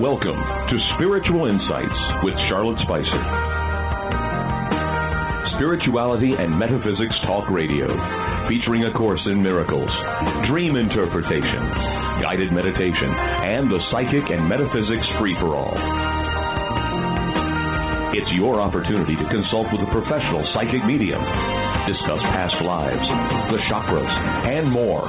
Welcome to Spiritual Insights with Charlotte Spicer. Spirituality and Metaphysics Talk Radio, featuring a course in miracles, dream interpretation, guided meditation, and the psychic and metaphysics free for all. It's your opportunity to consult with a professional psychic medium, discuss past lives, the chakras, and more.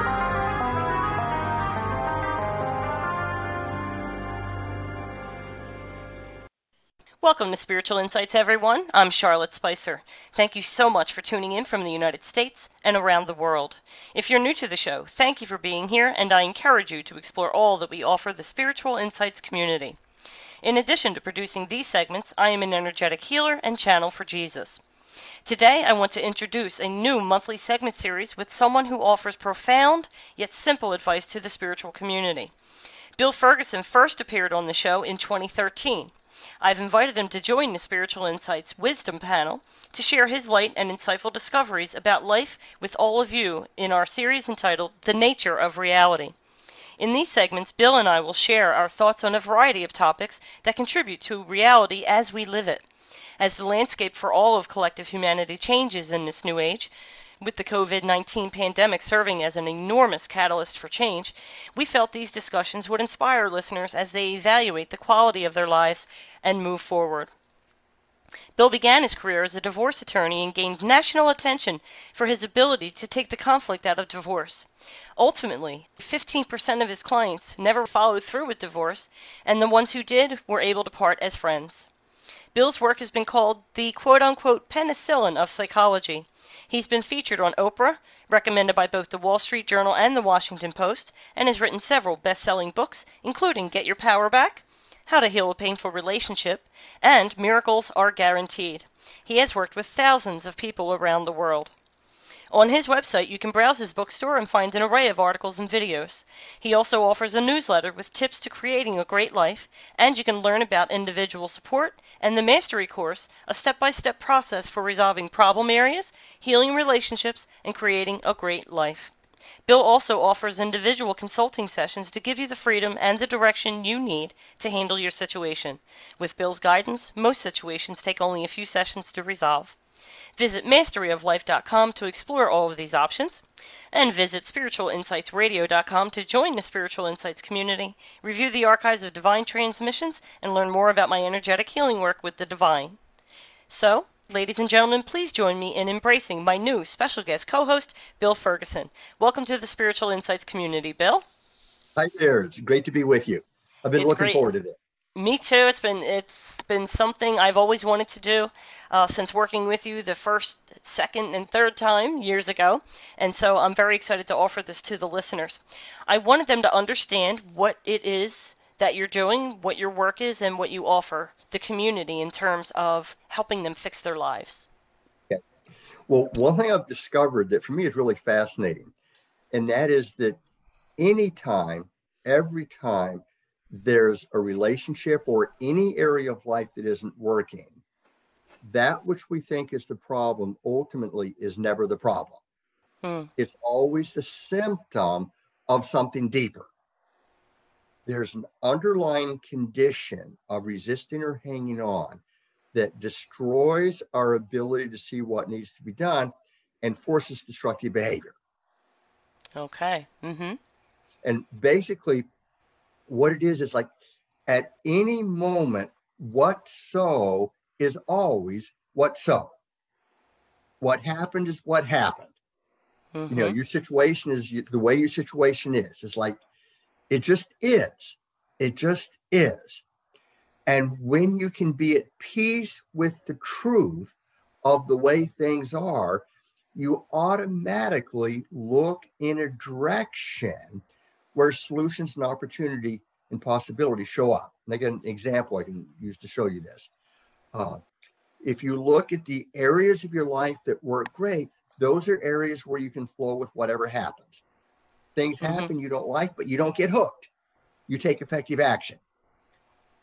Welcome to Spiritual Insights, everyone. I'm Charlotte Spicer. Thank you so much for tuning in from the United States and around the world. If you're new to the show, thank you for being here, and I encourage you to explore all that we offer the Spiritual Insights community. In addition to producing these segments, I am an energetic healer and channel for Jesus. Today, I want to introduce a new monthly segment series with someone who offers profound yet simple advice to the spiritual community. Bill Ferguson first appeared on the show in 2013. I've invited him to join the Spiritual Insights Wisdom panel to share his light and insightful discoveries about life with all of you in our series entitled The Nature of Reality. In these segments, Bill and I will share our thoughts on a variety of topics that contribute to reality as we live it. As the landscape for all of collective humanity changes in this new age, with the COVID 19 pandemic serving as an enormous catalyst for change, we felt these discussions would inspire listeners as they evaluate the quality of their lives and move forward. Bill began his career as a divorce attorney and gained national attention for his ability to take the conflict out of divorce. Ultimately, 15% of his clients never followed through with divorce, and the ones who did were able to part as friends. Bill's work has been called the quote unquote penicillin of psychology. He's been featured on Oprah, recommended by both the Wall Street Journal and the Washington Post, and has written several best selling books, including Get Your Power Back, How to Heal a Painful Relationship, and Miracles Are Guaranteed. He has worked with thousands of people around the world. On his website, you can browse his bookstore and find an array of articles and videos. He also offers a newsletter with tips to creating a great life, and you can learn about individual support and the Mastery course, a step by step process for resolving problem areas, healing relationships, and creating a great life. Bill also offers individual consulting sessions to give you the freedom and the direction you need to handle your situation. With Bill's guidance, most situations take only a few sessions to resolve. Visit masteryoflife.com to explore all of these options, and visit spiritualinsightsradio.com to join the Spiritual Insights community, review the archives of divine transmissions, and learn more about my energetic healing work with the divine. So, ladies and gentlemen, please join me in embracing my new special guest co host, Bill Ferguson. Welcome to the Spiritual Insights community, Bill. Hi there. It's great to be with you. I've been It's looking great. forward to this. Me too. It's been it's been something I've always wanted to do uh, since working with you the first, second, and third time years ago, and so I'm very excited to offer this to the listeners. I wanted them to understand what it is that you're doing, what your work is, and what you offer the community in terms of helping them fix their lives. Yeah. Well, one thing I've discovered that for me is really fascinating, and that is that anytime, every time there's a relationship or any area of life that isn't working, that which we think is the problem ultimately is never the problem. Hmm. It's always the symptom of something deeper. There's an underlying condition of resisting or hanging on that destroys our ability to see what needs to be done and forces destructive behavior. Okay. Mm-hmm. And basically, what it is is like at any moment, what so is always what so. What happened is what happened. You know, Mhm. your situation is the way your situation is. It's like it just is. It just is. And when you can be at peace with the truth of the way things are, you automatically look in a direction where solutions and opportunity and possibility show up. And I got an example I can use to show you this. Uh, if you look at the areas of your life that work great, those are areas where you can flow with whatever happens. Things Mhm. happen you don't like, but you don't get hooked. You take effective action.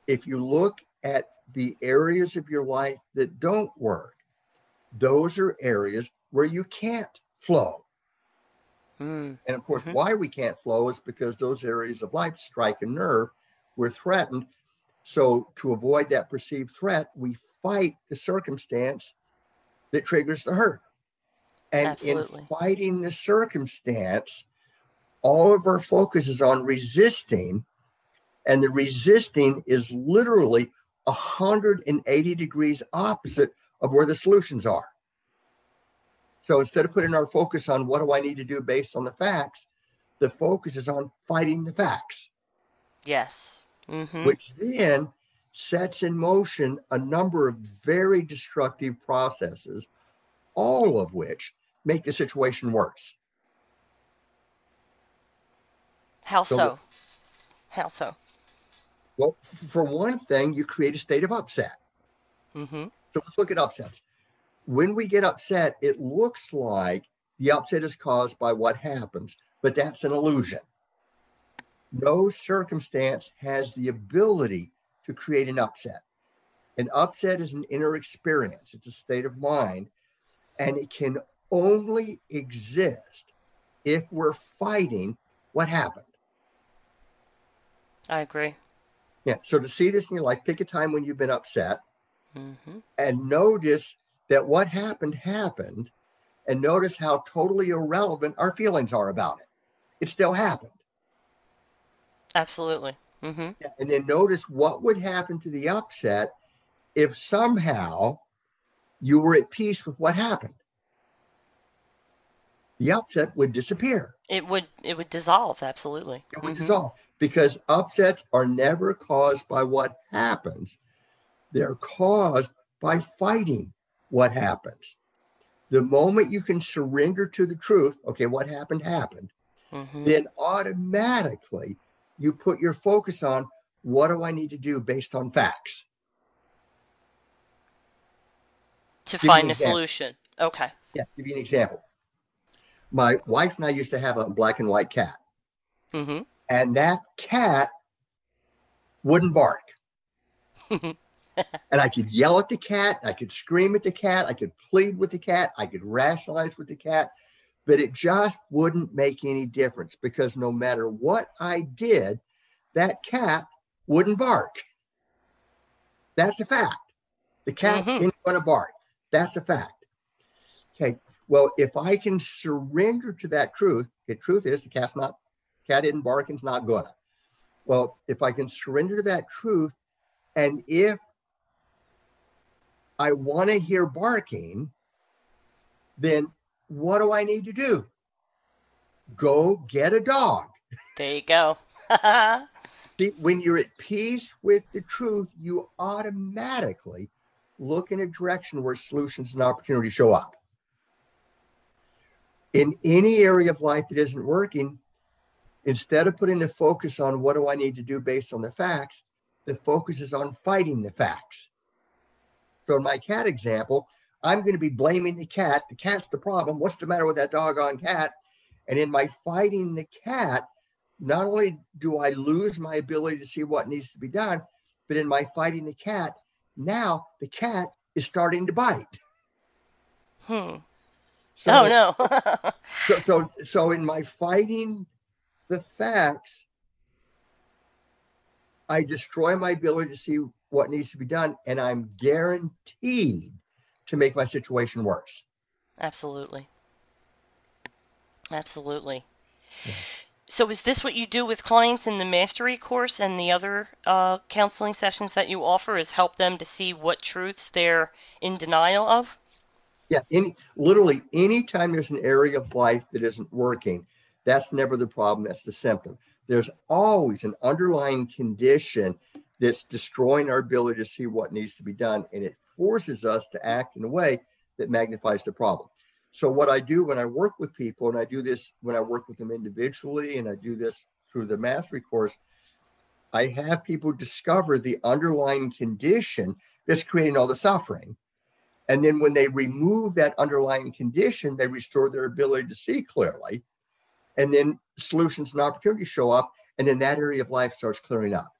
If you look at the areas of your life that don't work, those are areas where you can't flow. Mm. And of course, Mhm. why we can't flow is because those areas of life strike a nerve. We're threatened. So, to avoid that perceived threat, we fight the circumstance that triggers the hurt. And Absolutely. in fighting the circumstance, all of our focus is on resisting. And the resisting is literally 180 degrees opposite of where the solutions are. So instead of putting our focus on what do I need to do based on the facts, the focus is on fighting the facts, Yes. hmm which then sets in motion a number of very destructive processes, all of which make the situation worse. How so so? How so? Well, for one thing, you create a state of upset. Mm-hmm. So let's look at upsets. When we get upset, it looks like the upset is caused by what happens, but that's an illusion. No circumstance has the ability to create an upset. An upset is an inner experience, it's a state of mind, and it can only exist if we're fighting what happened. I agree. Yeah. So to see this in your life, pick a time when you've been upset hmm and notice that what happened happened and notice how totally irrelevant our feelings are about it. It still happened. Absolutely. hmm And then notice what would happen to the upset if somehow you were at peace with what happened. The upset would disappear. It would it would dissolve. Absolutely. It would Mhm. dissolve because upsets are never caused by what happens. They're caused by fighting what happens. The moment you can surrender to the truth, okay, what happened, happened, Mhm. then automatically you put your focus on what do I need to do based on facts? To give find a solution. Okay. Yeah, give you an example. My wife and I used to have a black and white cat, hmm and that cat wouldn't bark. and I could yell at the cat, I could scream at the cat, I could plead with the cat, I could rationalize with the cat, but it just wouldn't make any difference because no matter what I did, that cat wouldn't bark. That's a fact. The cat Mhm. isn't going to bark. That's a fact. Okay. Well, if I can surrender to that truth, the truth is the cat's not, cat isn't barking, it's not gonna. Well, if I can surrender to that truth, and if I want to hear barking, then what do I need to do? Go get a dog. There you go. See, when you're at peace with the truth, you automatically look in a direction where solutions and opportunities show up. In any area of life that isn't working, instead of putting the focus on what do I need to do based on the facts, the focus is on fighting the facts. So, in my cat example, I'm going to be blaming the cat. The cat's the problem. What's the matter with that doggone cat? And in my fighting the cat, not only do I lose my ability to see what needs to be done, but in my fighting the cat, now the cat is starting to bite. hmm. So, oh no. so, so, so in my fighting the facts, I destroy my ability to see what needs to be done, and I'm guaranteed to make my situation worse. Absolutely. Absolutely. Yeah. So is this what you do with clients in the mastery course and the other uh, counseling sessions that you offer? Is help them to see what truths they're in denial of? Yeah, any literally anytime there's an area of life that isn't working, that's never the problem, that's the symptom. There's always an underlying condition that's destroying our ability to see what needs to be done, and it forces us to act in a way that magnifies the problem. So, what I do when I work with people, and I do this when I work with them individually, and I do this through the mastery course, I have people discover the underlying condition that's creating all the suffering. And then when they remove that underlying condition, they restore their ability to see clearly. And then solutions and opportunities show up, and then that area of life starts clearing up.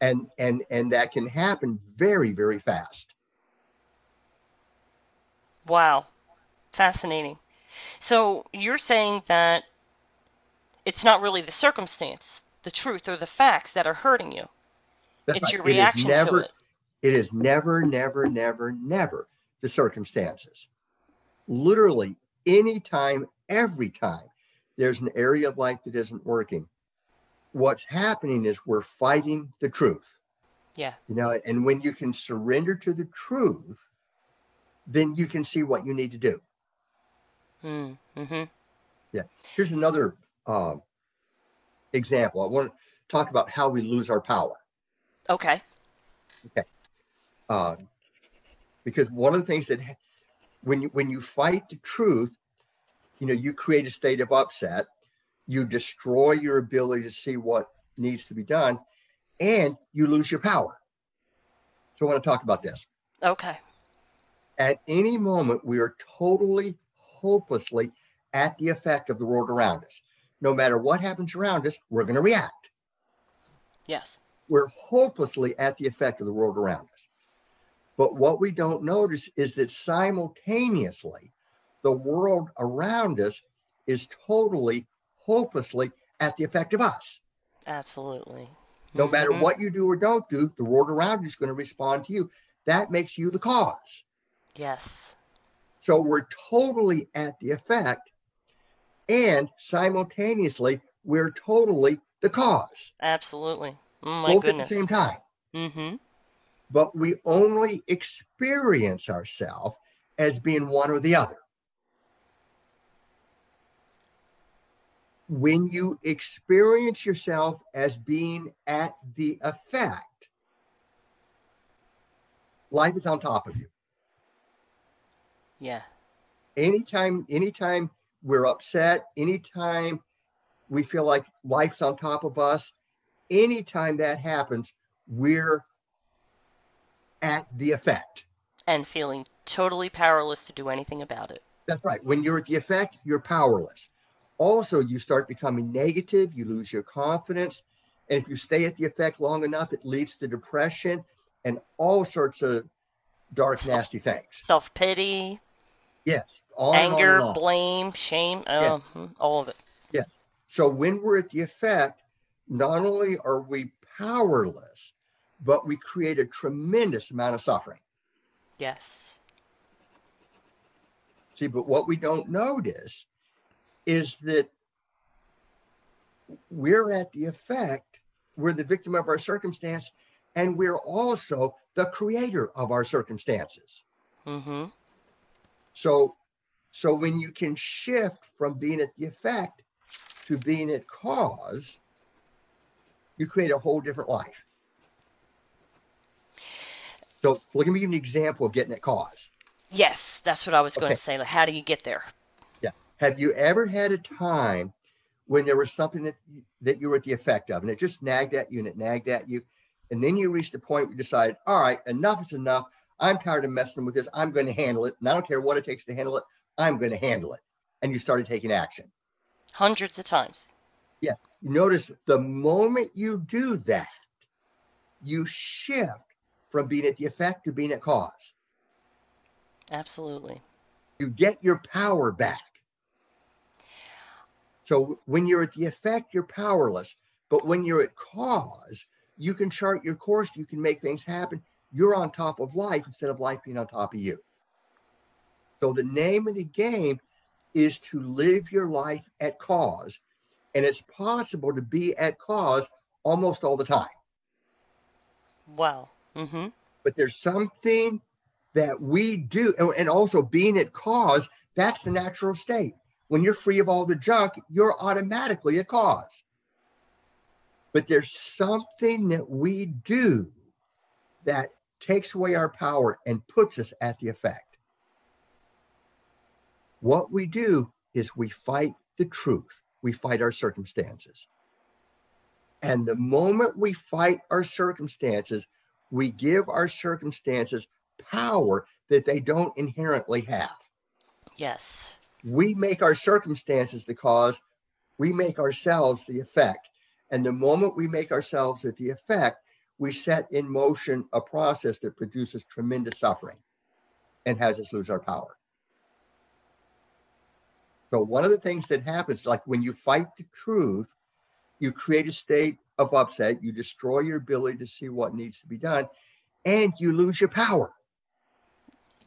And and and that can happen very, very fast. Wow. Fascinating. So you're saying that it's not really the circumstance, the truth, or the facts that are hurting you. That's it's right. your It reaction to never- it. It is never, never, never, never the circumstances. Literally, anytime, every time there's an area of life that isn't working, what's happening is we're fighting the truth. Yeah. You know, and when you can surrender to the truth, then you can see what you need to do. Mm, mm-hmm. Here's another um, example. I want to talk about how we lose our power. Okay. Okay. Uh, because one of the things that when you when you fight the truth you know you create a state of upset you destroy your ability to see what needs to be done and you lose your power so i want to talk about this Okay. at any moment we are totally hopelessly at the effect of the world around us no matter what happens around us we're going to react Yes. we're hopelessly at the effect of the world around us. But what we don't notice is that simultaneously, the world around us is totally, hopelessly at the effect of us. Absolutely. No matter Mhm. what you do or don't do, the world around you is going to respond to you. That makes you the cause. Yes. So we're totally at the effect, and simultaneously, we're totally the cause, Absolutely. Oh, my both goodness. at the same time. Mm-hmm. but we only experience ourselves as being one or the other. When you experience yourself as being at the effect, life is on top of you. Yeah. Anytime, anytime we're upset, anytime we feel like life's on top of us, anytime that happens, we're at the effect. And feeling totally powerless to do anything about it. That's right. When you're at the effect, you're powerless. Also, you start becoming negative, you lose your confidence. And if you stay at the effect long enough, it leads to depression and all sorts of dark, Self- nasty things. Self pity, Yes. on and on anger, on. blame, shame, oh, mhm, all of it. Yes. So when we're at the effect, not only are we powerless, but we create a tremendous amount of suffering. Yes. See, but what we don't notice is that we're at the effect, we're the victim of our circumstance, and we're also the creator of our circumstances. Mm-hmm. So, so when you can shift from being at the effect to being at cause, you create a whole different life. So let me give you an example of getting at cause. Yes, that's what I was going to say. Like, how do you get there? Have you ever had a time when there was something that you, that you were at the effect of, and it just nagged at you and it nagged at you, and then you reached a point where you decided, all right, enough is enough. I'm tired of messing with this. I'm going to handle it, and I don't care what it takes to handle it. I'm going to handle it, and you started taking action. Hundreds of times. Yeah. You notice the moment you do that, you shift from being at the effect to being at cause. Absolutely. You get your power back. So when you're at the effect, you're powerless. But when you're at cause, you can chart your course, you can make things happen. You're on top of life instead of life being on top of you. So the name of the game is to live your life at cause And it's possible to be at cause almost all the time. Wow. Mm-hmm. But there's something that we do, and- and also being at cause, that's the natural state. When you're free of all the junk, you're automatically a cause. But there's something that we do that takes away our power and puts us at the effect. What we do is we fight the truth, we fight our circumstances. And the moment we fight our circumstances, we give our circumstances power that they don't inherently have. Yes. We make our circumstances the cause, we make ourselves the effect. And the moment we make ourselves the effect, we set in motion a process that produces tremendous suffering and has us lose our power. So, one of the things that happens, like when you fight the truth, you create a state of upset, you destroy your ability to see what needs to be done, and you lose your power.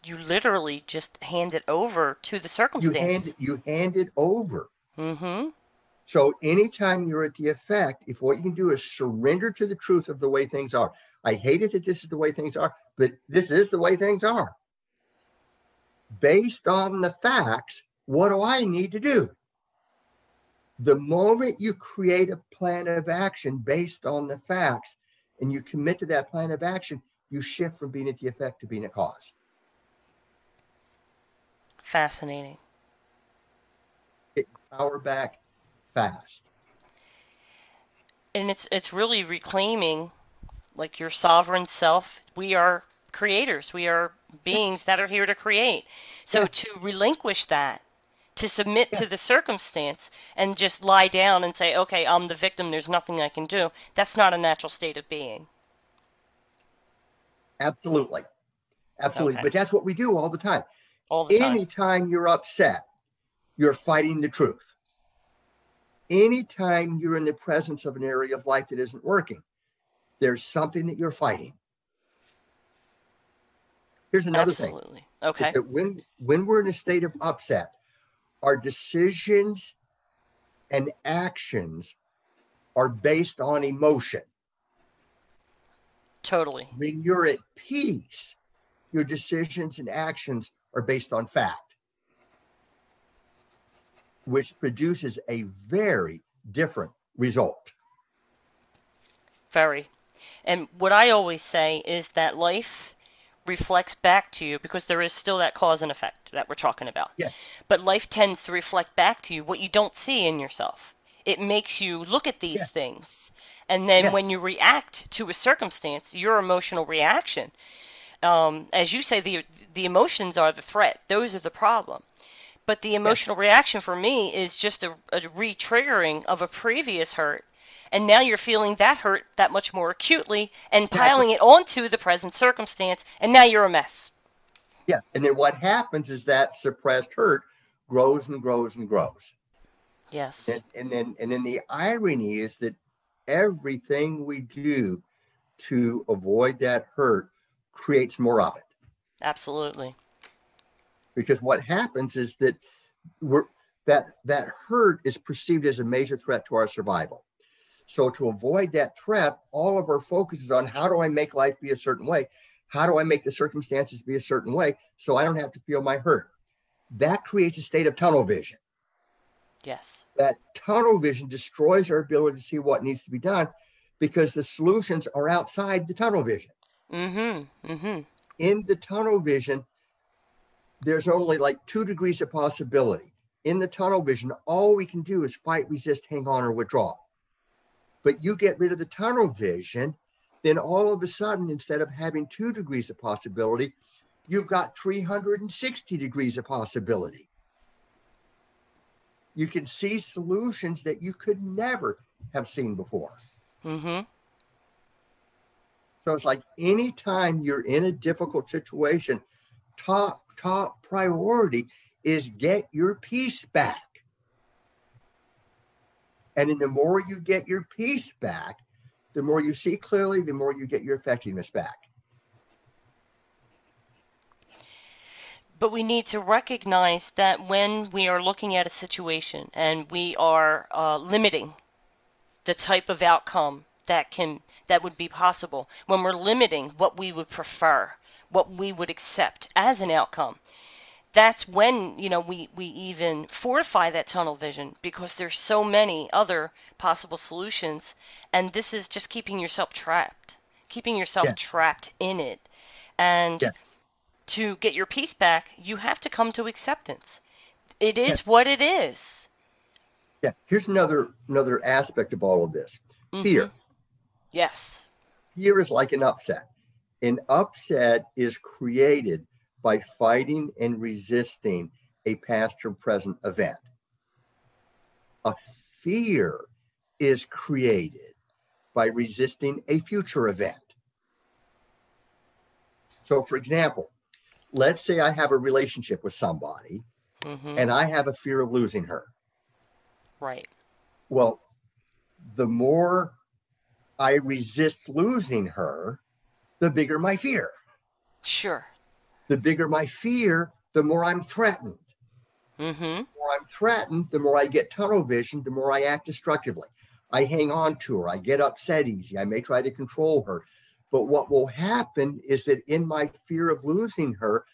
You literally just hand it over to the circumstance. You hand, you hand it over. mm-hmm. So anytime you're at the effect, if what you can do is surrender to the truth of the way things are, I hate it that this is the way things are, but this is the way things are. Based on the facts, what do I need to do? The moment you create a plan of action based on the facts and you commit to that plan of action, you shift from being at the effect to being a cause. Fascinating. Get power back fast. and it's it's really reclaiming like your sovereign self we are creators we are beings that are here to create so Yeah. to relinquish that to submit to the circumstance and just lie down and say okay i'm the victim there's nothing i can do that's not a natural state of being Absolutely. Absolutely. Okay. But that's what we do all the time. All the time Anytime you're upset, you're fighting the truth. Anytime you're in the presence of an area of life that isn't working, there's something that you're fighting. Here's another thing. absolutely okay that when when we're in a state of upset, our decisions and actions are based on emotion. totally When you're at peace, your decisions and actions are based on fact, which produces a very different result. Very. And what I always say is that life reflects back to you because there is still that cause and effect that we're talking about. Yeah. But life tends to reflect back to you what you don't see in yourself. It makes you look at these Yeah. things. And then Yes. when you react to a circumstance, your emotional reaction, um, as you say, the the emotions are the threat. Those are the problem. But the emotional reaction for me is just a, a re-triggering of a previous hurt and now you're feeling that hurt that much more acutely and piling it onto the present circumstance and now you're a mess Yeah. And then what happens is that suppressed hurt grows and grows and grows. yes And, and then and then the irony is that everything we do to avoid that hurt creates more of it. absolutely Because what happens is that we're that that hurt is perceived as a major threat to our survival. So to avoid that threat, all of our focus is on how do I make life be a certain way? How do I make the circumstances be a certain way so I don't have to feel my hurt? That creates a state of tunnel vision. yes that tunnel vision destroys our ability to see what needs to be done because the solutions are outside the tunnel vision. Mm-hmm mm-hmm In the tunnel vision, there's only like two degrees of possibility. In the tunnel vision, all we can do is fight, resist, hang on, or withdraw. But you get rid of the tunnel vision, then all of a sudden, instead of having two degrees of possibility, you've got 360 degrees of possibility. You can see solutions that you could never have seen before. mm-hmm So it's like anytime you're in a difficult situation, top top priority is get your peace back. And then the more you get your peace back, the more you see clearly, the more you get your effectiveness back. But we need to recognize that when we are looking at a situation and we are uh, limiting the type of outcome that can that would be possible, when we're limiting what we would prefer, what we would accept as an outcome, that's when you know we we even fortify that tunnel vision because there's so many other possible solutions and this is just keeping yourself trapped keeping yourself Yeah. trapped in it and Yeah. to get your peace back you have to come to acceptance it is what it is Yeah. Here's another another aspect of all of this. Fear. Mm-hmm. Yes Fear is like an upset. An upset is created by fighting and resisting a past or present event. A fear is created by resisting a future event. So, for example, let's say I have a relationship with somebody hmm and I have a fear of losing her. right Well, the more I resist losing her, the bigger my fear. sure The bigger my fear, the more I'm threatened. mm-hmm The more I'm threatened, the more I get tunnel vision, the more I act destructively. I hang on to her. I get upset easy. I may try to control her. But what will happen is that in my fear of losing her,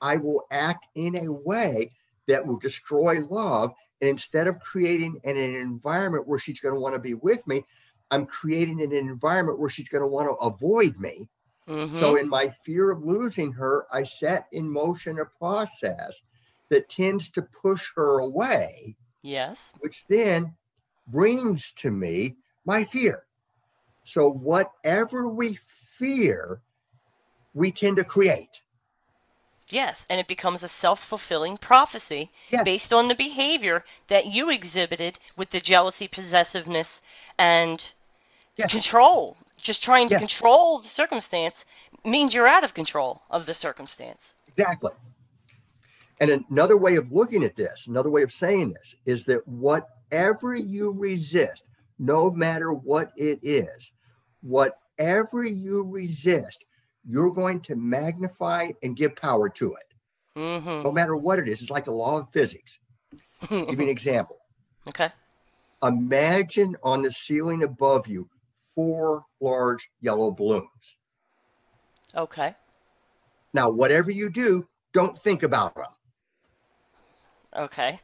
I will act in a way that will destroy love. And instead of creating an, an environment where she's going to want to be with me, I'm creating an environment where she's going to want to avoid me. mm-hmm So, in my fear of losing her, I set in motion a process that tends to push her away, yes which then brings to me my fear. So, whatever we fear, we tend to create. Yes, and it becomes a self fulfilling prophecy Yes. based on the behavior that you exhibited with the jealousy, possessiveness, and Yes. control. Just trying to Yes. control the circumstance means you're out of control of the circumstance. Exactly. And another way of looking at this, another way of saying this, is that whatever you resist, no matter what it is, whatever you resist, you're going to magnify and give power to it, Mm no matter what it is. It's like a law of physics. Give you an example. okay. Imagine on the ceiling above you four large yellow balloons. Okay. Now, whatever you do, don't think about them. Okay.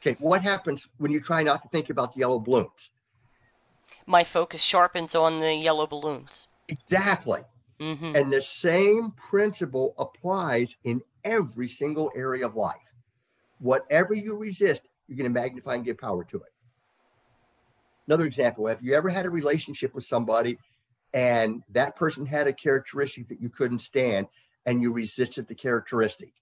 Okay, what happens when you try not to think about the yellow balloons? My focus sharpens on the yellow balloons. Exactly. hmm And the same principle applies in every single area of life. Whatever you resist, you're going to magnify and give power to it. Another example have you ever had a relationship with somebody and that person had a characteristic that you couldn't stand and you resisted the characteristic?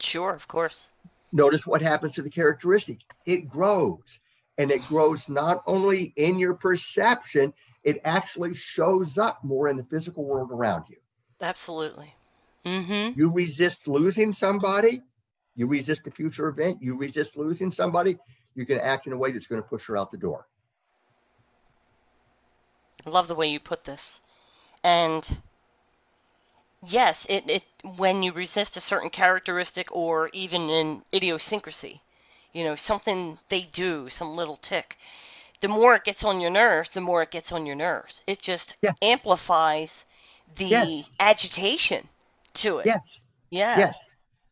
Sure, of course. Notice what happens to the characteristic it grows. And it grows not only in your perception, it actually shows up more in the physical world around you. Absolutely. hmm You resist losing somebody, you resist a future event, you resist losing somebody, you can act in a way that's going to push her out the door. I love the way you put this. And yes, it, it when you resist a certain characteristic or even an idiosyncrasy, you know, something they do, some little tick, the more it gets on your nerves, the more it gets on your nerves. It just Yeah. amplifies the Yes. agitation to it. Yes, Yeah. yes,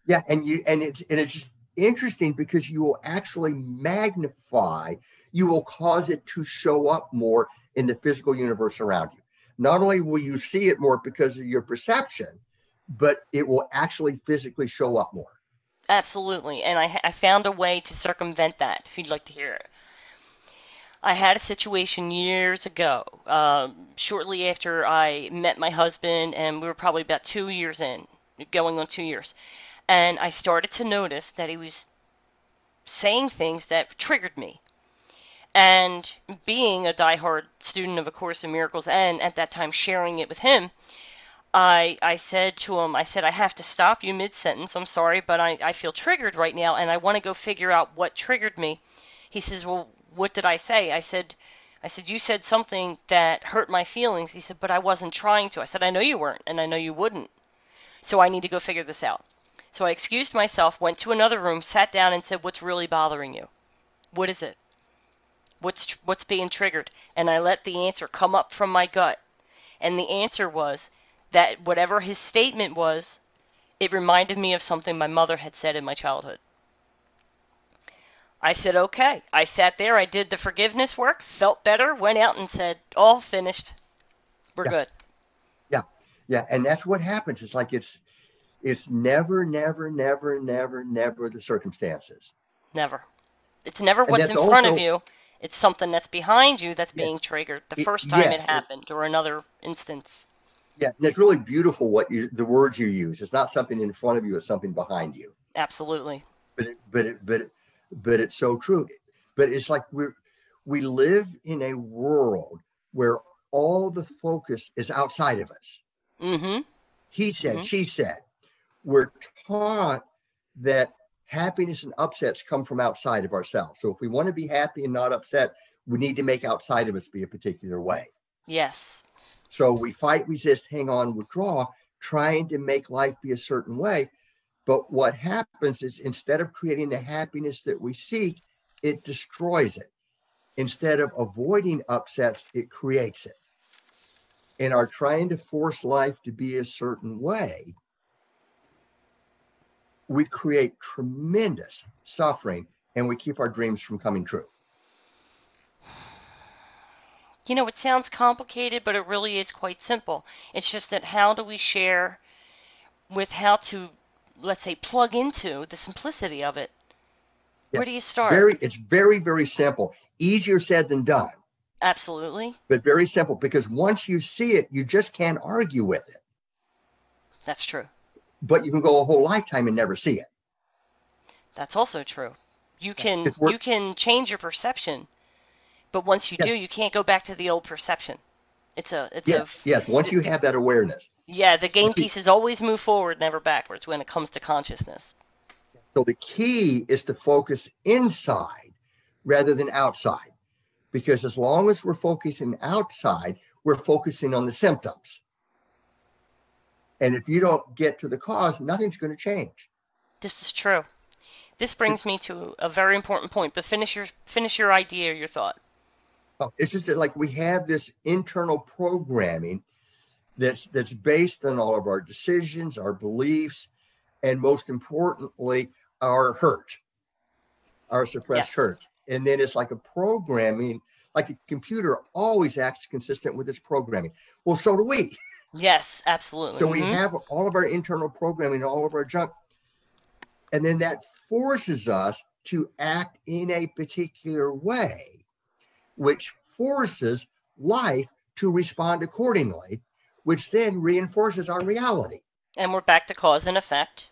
yeah, and you and it's and it's just interesting because you will actually magnify, you will cause it to show up more in the physical universe around you. Not only will you see it more because of your perception, but it will actually physically show up more. Absolutely. And I, I found a way to circumvent that, if you'd like to hear it. I had a situation years ago, um, shortly after I met my husband, and we were probably about two years in, going on two years. And I started to notice that he was saying things that triggered me. And being a diehard student of A Course in Miracles, and at that time sharing it with him, I I said to him, I said, I have to stop you mid sentence. I'm sorry, but I, I feel triggered right now and I want to go figure out what triggered me. He says, Well, what did I say? I said I said, You said something that hurt my feelings. He said, But I wasn't trying to. I said, I know you weren't, and I know you wouldn't. So I need to go figure this out. So I excused myself, went to another room, sat down, and said, What's really bothering you? What is it? What's, what's being triggered? And I let the answer come up from my gut. And the answer was that whatever his statement was, it reminded me of something my mother had said in my childhood. I said, okay. I sat there, I did the forgiveness work, felt better, went out and said, all finished. We're Yeah. good. Yeah, yeah, and that's what happens. It's like it's it's never, never, never, never, never the circumstances. Never. It's never what's in front of you. It's something that's behind you that's Yeah. being triggered the It- first time it happened or another instance. Yeah, and it's really beautiful what you the words you use. It's not something in front of you; it's something behind you. Absolutely. But it, but it, but it, but it's so true. But it's like we're we live in a world where all the focus is outside of us. Mm-hmm. He said, Mhm. she said. We're taught that happiness and upsets come from outside of ourselves. So if we want to be happy and not upset, we need to make outside of us be a particular way. Yes. So we fight, resist, hang on, withdraw, trying to make life be a certain way. But what happens is instead of creating the happiness that we seek, it destroys it. Instead of avoiding upsets, it creates it. And are trying to force life to be a certain way, we create tremendous suffering and we keep our dreams from coming true. You know, it sounds complicated, but it really is quite simple. It's just that how do we share with how to, let's say, plug into the simplicity of it? Yeah, Where do you start? Very, it's very, very simple. Easier said than done. Absolutely. but very simple because once you see it, you just can't argue with it. That's true. But you can go a whole lifetime and never see it. That's also true. You can you can change your perception, but once you Yeah. do, you can't go back to the old perception. It's a it's Yes, a yes. Once you have that awareness. yeah. The game see- pieces always move forward, never backwards when it comes to consciousness. So the key is to focus inside rather than outside. Because as long as we're focusing outside, we're focusing on the symptoms. And if you don't get to the cause, nothing's going to change. This is true. This brings me to a very important point. But finish your finish your idea, your thought. Oh, It's just that like we have this internal programming that's that's based on all of our decisions, our beliefs, and most importantly, our hurt, our suppressed Yes. hurt. And then it's like a programming, like a computer always acts consistent with its programming. Well, so do we. Yes, absolutely. So we Mhm. have all of our internal programming, all of our junk. And then that forces us to act in a particular way, which forces life to respond accordingly, which then reinforces our reality. and we're back to cause and effect.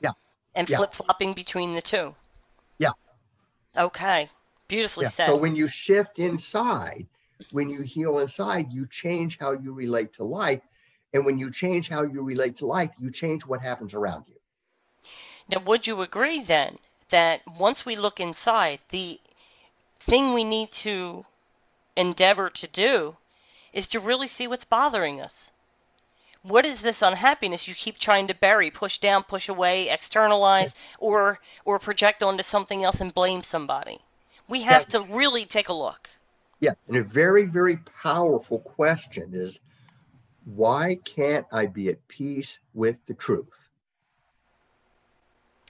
Yeah. And Yeah. flip flopping between the two. Yeah. Okay. Beautifully Yeah. said. So when you shift inside, when you heal inside, you change how you relate to life. And when you change how you relate to life, you change what happens around you. Now, would you agree then that once we look inside, the thing we need to endeavor to do is to really see what's bothering us? What is this unhappiness you keep trying to bury, push down, push away, externalize, or or project onto something else and blame somebody? We have to really take a look. Yeah. And a very, very powerful question is why can't I be at peace with the truth?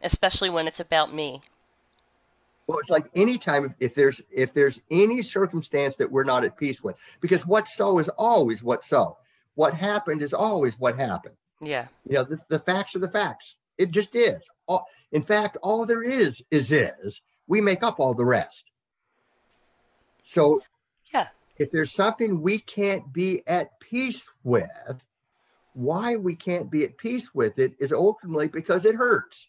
especially when it's about me. Well, it's like anytime if, if there's if there's any circumstance that we're not at peace with, because what's so is always what's so. What happened is always what happened. Yeah. You know, the, the facts are the facts. It just is. All, in fact, all there is is is. We make up all the rest. So. If there's something we can't be at peace with, why we can't be at peace with it is ultimately because it hurts.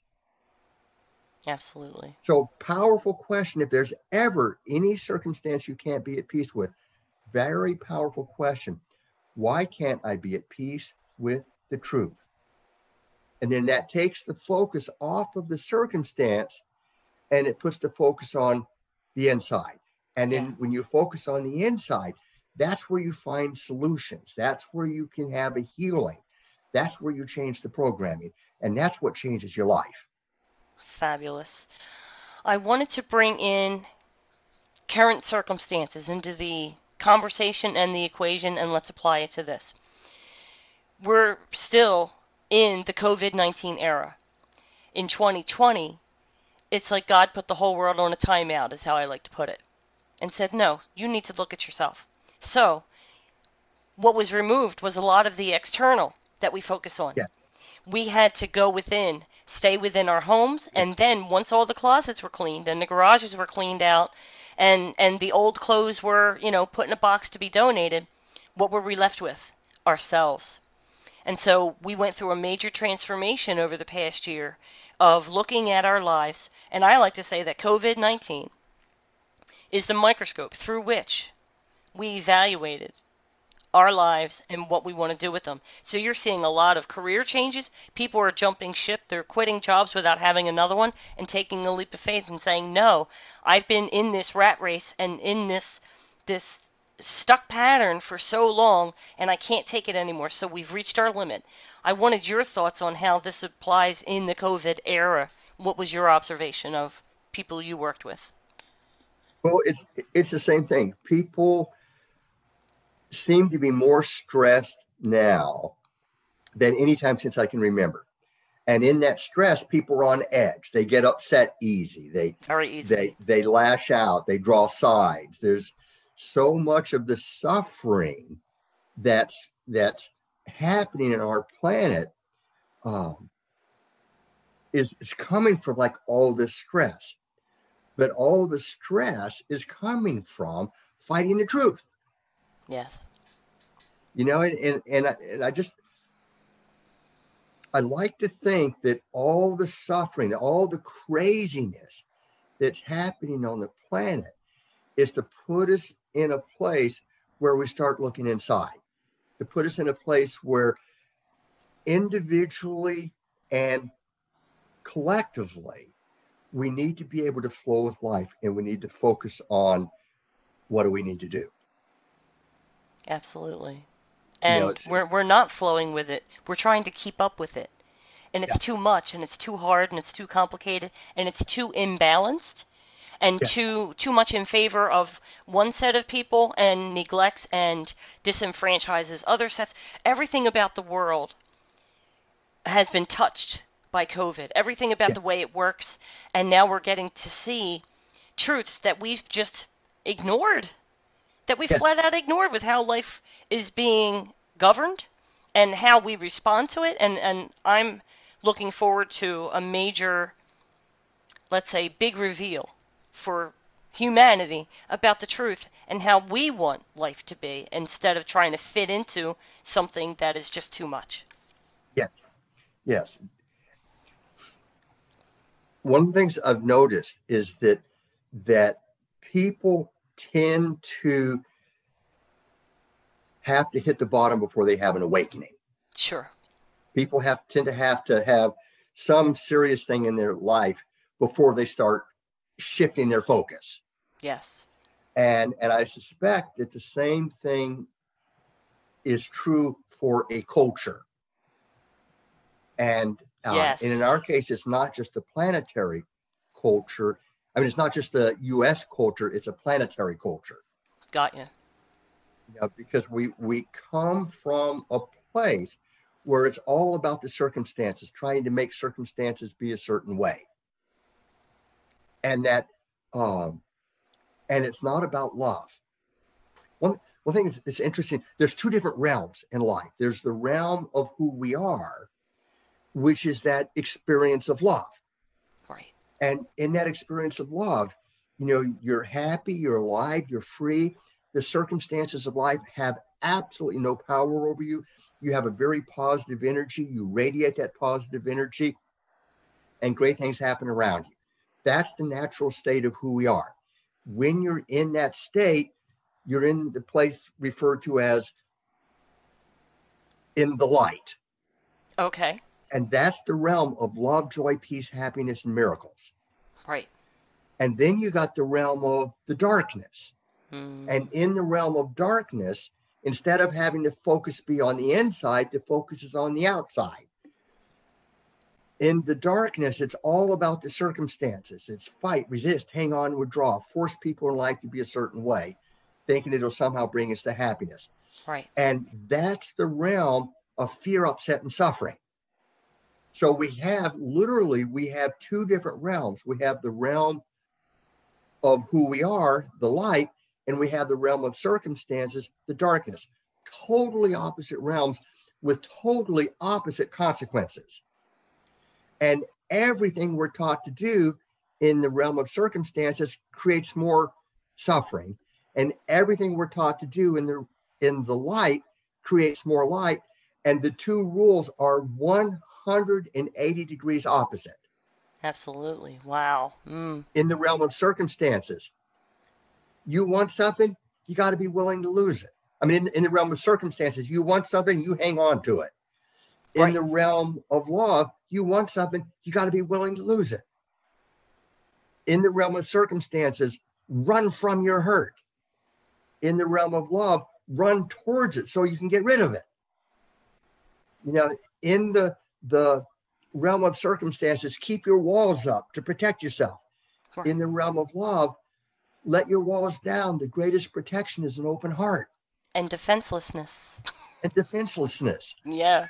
Absolutely. So, powerful question. If there's ever any circumstance you can't be at peace with, very powerful question. Why can't I be at peace with the truth? And then that takes the focus off of the circumstance and it puts the focus on the inside. And then Yeah. when you focus on the inside, that's where you find solutions. That's where you can have a healing. That's where you change the programming, and that's what changes your life. Fabulous. I wanted to bring in current circumstances into the conversation and the equation, and let's apply it to this. We're still in the COVID 19 era. In 2020, it's like God put the whole world on a timeout, is how I like to put it, and said, No, you need to look at yourself. So, what was removed was a lot of the external that we focus on. Yeah. We had to go within, stay within our homes, and then once all the closets were cleaned and the garages were cleaned out, and and the old clothes were, you know, put in a box to be donated, what were we left with? Ourselves. And so we went through a major transformation over the past year of looking at our lives, and I like to say that COVID-19 is the microscope through which we evaluated our lives and what we want to do with them. So you're seeing a lot of career changes. People are jumping ship. They're quitting jobs without having another one and taking a leap of faith and saying, "No, I've been in this rat race and in this this stuck pattern for so long and I can't take it anymore. So we've reached our limit." I wanted your thoughts on how this applies in the COVID era. What was your observation of people you worked with? Well, it's it's the same thing. People seem to be more stressed now than any time since I can remember. And in that stress, people are on edge. They get upset easy. They Very easy. they they lash out. They draw sides. There's so much of the suffering that's that's happening in our planet um, is is coming from like all this stress. But all the stress is coming from fighting the truth yes. you know and and and I, and I just i like to think that all the suffering all the craziness that's happening on the planet is to put us in a place where we start looking inside to put us in a place where individually and collectively we need to be able to flow with life and we need to focus on what do we need to do Absolutely. You And know, we're we're not flowing with it. We're trying to keep up with it. And it's too much and it's too hard and it's too complicated and it's too imbalanced and Yeah. too too much in favor of one set of people and neglects and disenfranchises other sets. Everything about the world has been touched by COVID. Everything about Yeah. the way it works and now we're getting to see truths that we've just ignored that we Yeah. flat out ignored with how life is being governed and how we respond to it and and I'm looking forward to a major let's say big reveal for humanity about the truth and how we want life to be instead of trying to fit into something that is just too much. Yes. Yes. One of the things I've noticed is that that people tend to have to hit the bottom before they have an awakening. Sure. People have tend to have to have some serious thing in their life before they start shifting their focus. Yes. And and I suspect that the same thing is true for a culture. And uh, and in our case, it's not just a planetary culture. I mean, it's not just the U.S. culture; it's a planetary culture. Got you. Know, because we we come from a place where it's all about the circumstances, trying to make circumstances be a certain way, and that, um, and it's not about love. One one thing is it's interesting. There's two different realms in life. There's the realm of who we are, which is that experience of love. Right. And in that experience of love, you know, you're happy, you're alive, you're free. The circumstances of life have absolutely no power over you. You have a very positive energy. You radiate that positive energy, and great things happen around you. That's the natural state of who we are. When you're in that state, you're in the place referred to as in the light. Okay. And that's the realm of love, joy, peace, happiness, and miracles. Right. And then you got the realm of the darkness. Mm, And in the realm of darkness Instead of having the focus be on the inside, the focus is on the outside. In the darkness, it's all about the circumstances. It's fight, resist, hang on, withdraw, force people in life to be a certain way, thinking it'll somehow bring us to happiness. Right. And that's the realm of fear, upset, and suffering. So we have literally we have two different realms. We have the realm of who we are, the light, and we have the realm of circumstances, the darkness. Totally opposite realms with totally opposite consequences. And everything we're taught to do in the realm of circumstances creates more suffering. And everything we're taught to do in the in the light creates more light. And the two rules are 180 degrees opposite. Absolutely. Wow. Mm. In the realm of circumstances, you want something, you got to be willing to lose it. I mean, in, in, the realm of circumstances, you want something, you hang on to it. In Right. the realm of love, you want something, you got to be willing to lose it. In the realm of circumstances, run from your hurt. In the realm of love, run towards it so you can get rid of it. You know, in the the realm of circumstances, keep your walls up to protect yourself. Right. In the realm of love, let your walls down. The greatest protection is an open heart And defenselessness. and defenselessness. Yeah.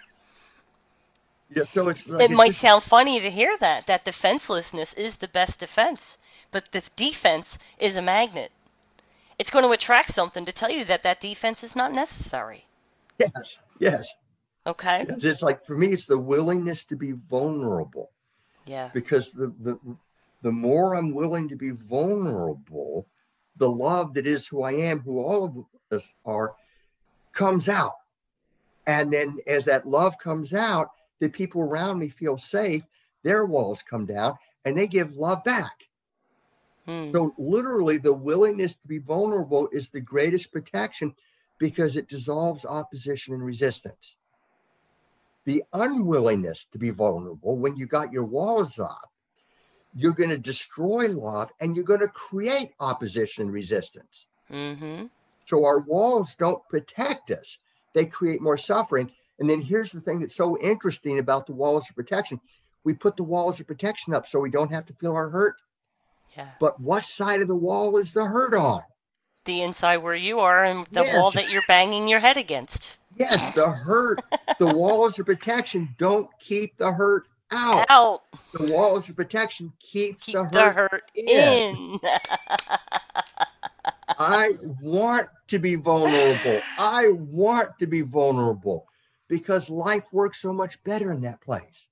Yeah, so it's like It it's might just- sound funny to hear that, that defenselessness is the best defense, but the defense is a magnet. It's going to attract something to tell you that that defense is not necessary. yes, yes, Okay? yes. It's like for me, it's the willingness to be vulnerable Yeah. because the the the more I'm willing to be vulnerable, the love that is who I am, who all of us are, comes out. And then as that love comes out, the people around me feel safe, their walls come down and they give love back. Hmm. So literally the willingness to be vulnerable is the greatest protection because it dissolves opposition and resistance. The unwillingness to be vulnerable when you got your walls up, you're going to destroy love and you're going to create opposition and resistance. Mm-hmm. So our walls don't protect us, they create more suffering. And then here's the thing that's so interesting about the walls of protection. We put the walls of protection up so we don't have to feel our hurt. Yeah. But what side of the wall is the hurt on? The inside where you are and the wall that you're banging your head against. Yes, the hurt, the walls of protection don't keep the hurt out. Out. The walls of protection keeps Keep the the hurt. hurt in. in. I want to be vulnerable. I want to be vulnerable because life works so much better in that place.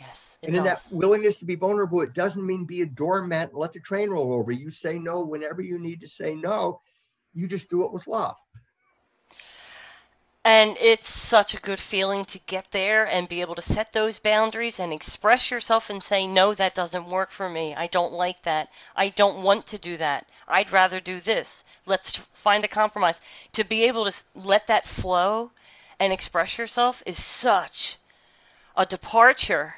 yes, it and in that willingness to be vulnerable, it doesn't mean be a doormat and let the train roll over. You say no whenever you need to say no. You just do it with love. And it's such a good feeling to get there and be able to set those boundaries and express yourself and say, no, that doesn't work for me. I don't like that. I don't want to do that. I'd rather do this. Let's find a compromise. To be able to let that flow and express yourself is such a departure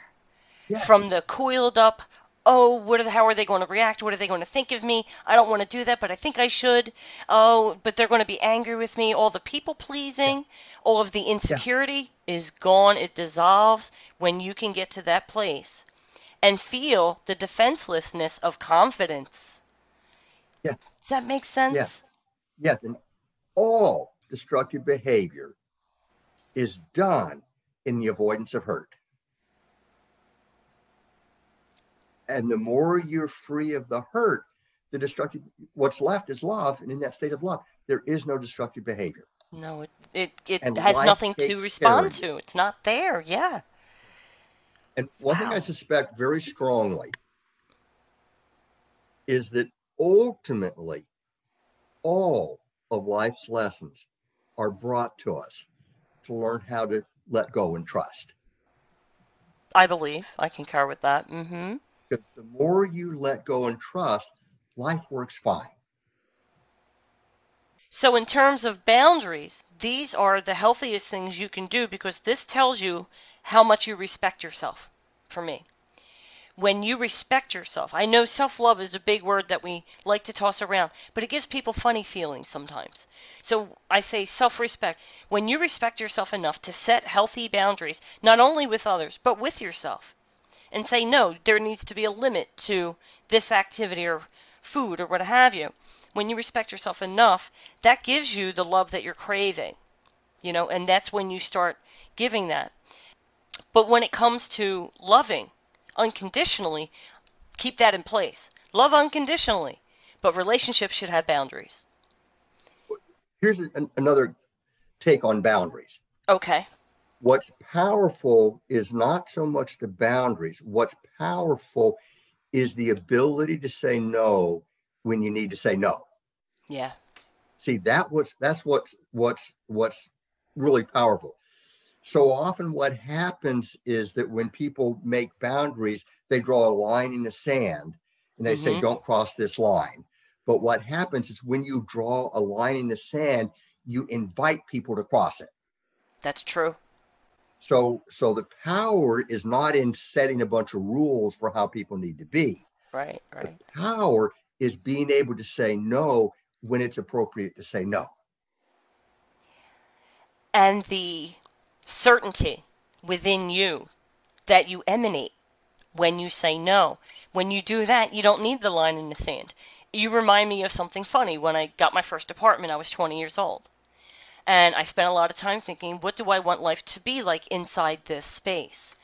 Yes. from the coiled up, oh, what are the, how are they going to react? What are they going to think of me? I don't want to do that, but I think I should. Oh, but they're going to be angry with me. All the people pleasing, all of the insecurity is gone. It dissolves when you can get to that place and feel the defenselessness of confidence. Yeah. Does that make sense? Yes. Yes, and all destructive behavior is done in the avoidance of hurt. And the more you're free of the hurt, the destructive, what's left is love. And in that state of love, there is no destructive behavior. No, it it, it And has nothing to respond to. It's not there. Yeah. And one thing I suspect very strongly is that ultimately all of life's lessons are brought to us to learn how to let go and trust. I believe. I concur with that. Mm-hmm. Because the more you let go and trust, life works fine. So, in terms of boundaries, these are the healthiest things you can do because this tells you how much you respect yourself. For me, when you respect yourself. I know self love is a big word that we like to toss around, but it gives people funny feelings sometimes. So I say self respect. When you respect yourself enough to set healthy boundaries, not only with others, but with yourself, and say, no, there needs to be a limit to this activity or food or what have you. When you respect yourself enough, that gives you the love that you're craving, you know, and that's when you start giving that. But when it comes to loving unconditionally, keep that in place. Love unconditionally, but relationships should have boundaries. Here's an, another take on boundaries. Okay. What's powerful is not so much the boundaries. What's powerful is the ability to say no when you need to say no. Yeah. See, that was that's what's what's what's really powerful. So often what happens is that when people make boundaries, they draw a line in the sand and they say, Mhm. don't cross this line. But what happens is when you draw a line in the sand, you invite people to cross it. That's true. So so the power is not in setting a bunch of rules for how people need to be. Right, right. The power is being able to say no when it's appropriate to say no. And the certainty within you that you emanate when you say no. When you do that, you don't need the line in the sand. You remind me of something funny. When I got my first apartment, I was 20 years old. And I spent a lot of time thinking, what do I want life to be like inside this space?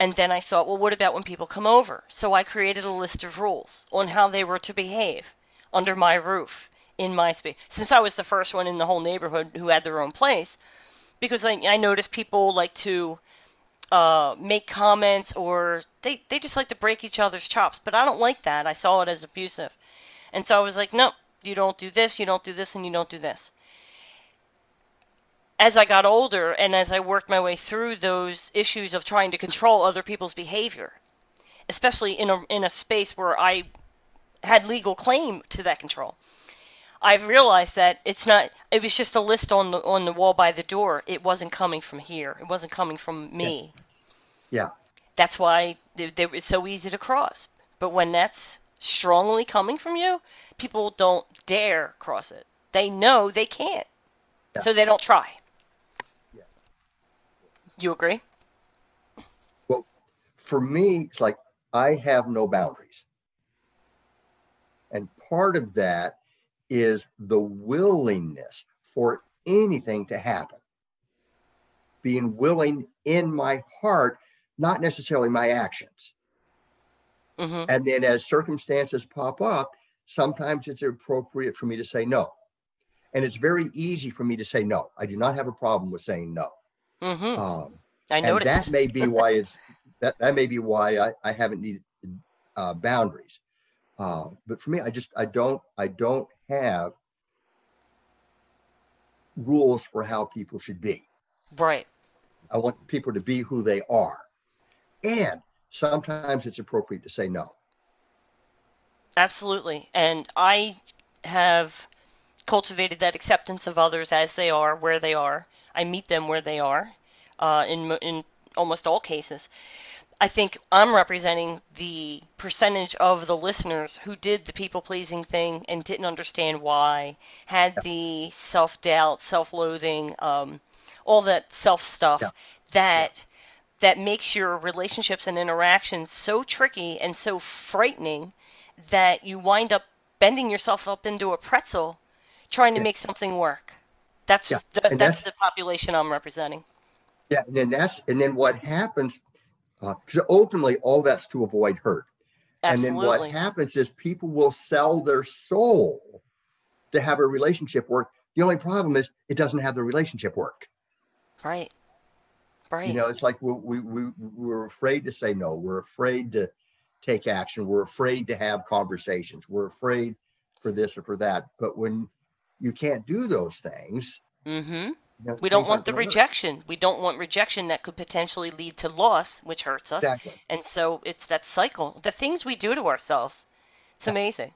And then I thought, well, what about when people come over? So I created a list of rules on how they were to behave under my roof in my space. Since I was the first one in the whole neighborhood who had their own place, because I, I noticed people like to uh, make comments or they, they just like to break each other's chops. But I don't like that. I saw it as abusive. And so I was like, no, you don't do this, you don't do this, and you don't do this. As I got older and as I worked my way through those issues of trying to control other people's behavior, especially in a, in a space where I had legal claim to that control, I've realized that it's not. It was just a list on the on the wall by the door. It wasn't coming from here. It wasn't coming from me. Yeah. That's why they, they, it's so easy to cross. But when that's strongly coming from you, people don't dare cross it. They know they can't, Yeah. so they don't try. You agree? Well, for me, it's like I have no boundaries. And part of that is the willingness for anything to happen. Being willing in my heart, not necessarily my actions. hmm And then as circumstances pop up, sometimes it's appropriate for me to say no. And it's very easy for me to say no. I do not have a problem with saying no. Hmm Um, I and noticed. that may be why it's that that may be why I, I haven't needed uh, boundaries. Uh, but for me, I just I don't I don't have rules for how people should be. right. I want people to be who they are, and sometimes it's appropriate to say no. Absolutely. And I have cultivated that acceptance of others as they are, where they are. I meet them where they are uh, in, in almost all cases. I think I'm representing the percentage of the listeners who did the people pleasing thing and didn't understand why, had the self doubt, self loathing, um, all that self stuff Yeah. that that makes your relationships and interactions so tricky and so frightening that you wind up bending yourself up into a pretzel trying to Yeah. make something work. That's Yeah, the, that's that's- the population I'm representing. Yeah, and then that's and then what happens? Uh, because ultimately, all that's to avoid hurt. Absolutely. And then what happens is people will sell their soul to have a relationship work. The only problem is it doesn't have the relationship work. Right. Right. You know, it's like we, we, we, we're afraid to say no. We're afraid to take action. We're afraid to have conversations. We're afraid for this or for that. But when you can't do those things, mm-hmm. We don't want the rejection. We don't want rejection that could potentially lead to loss, which hurts us. Exactly. And so it's that cycle. The things we do to ourselves. It's amazing.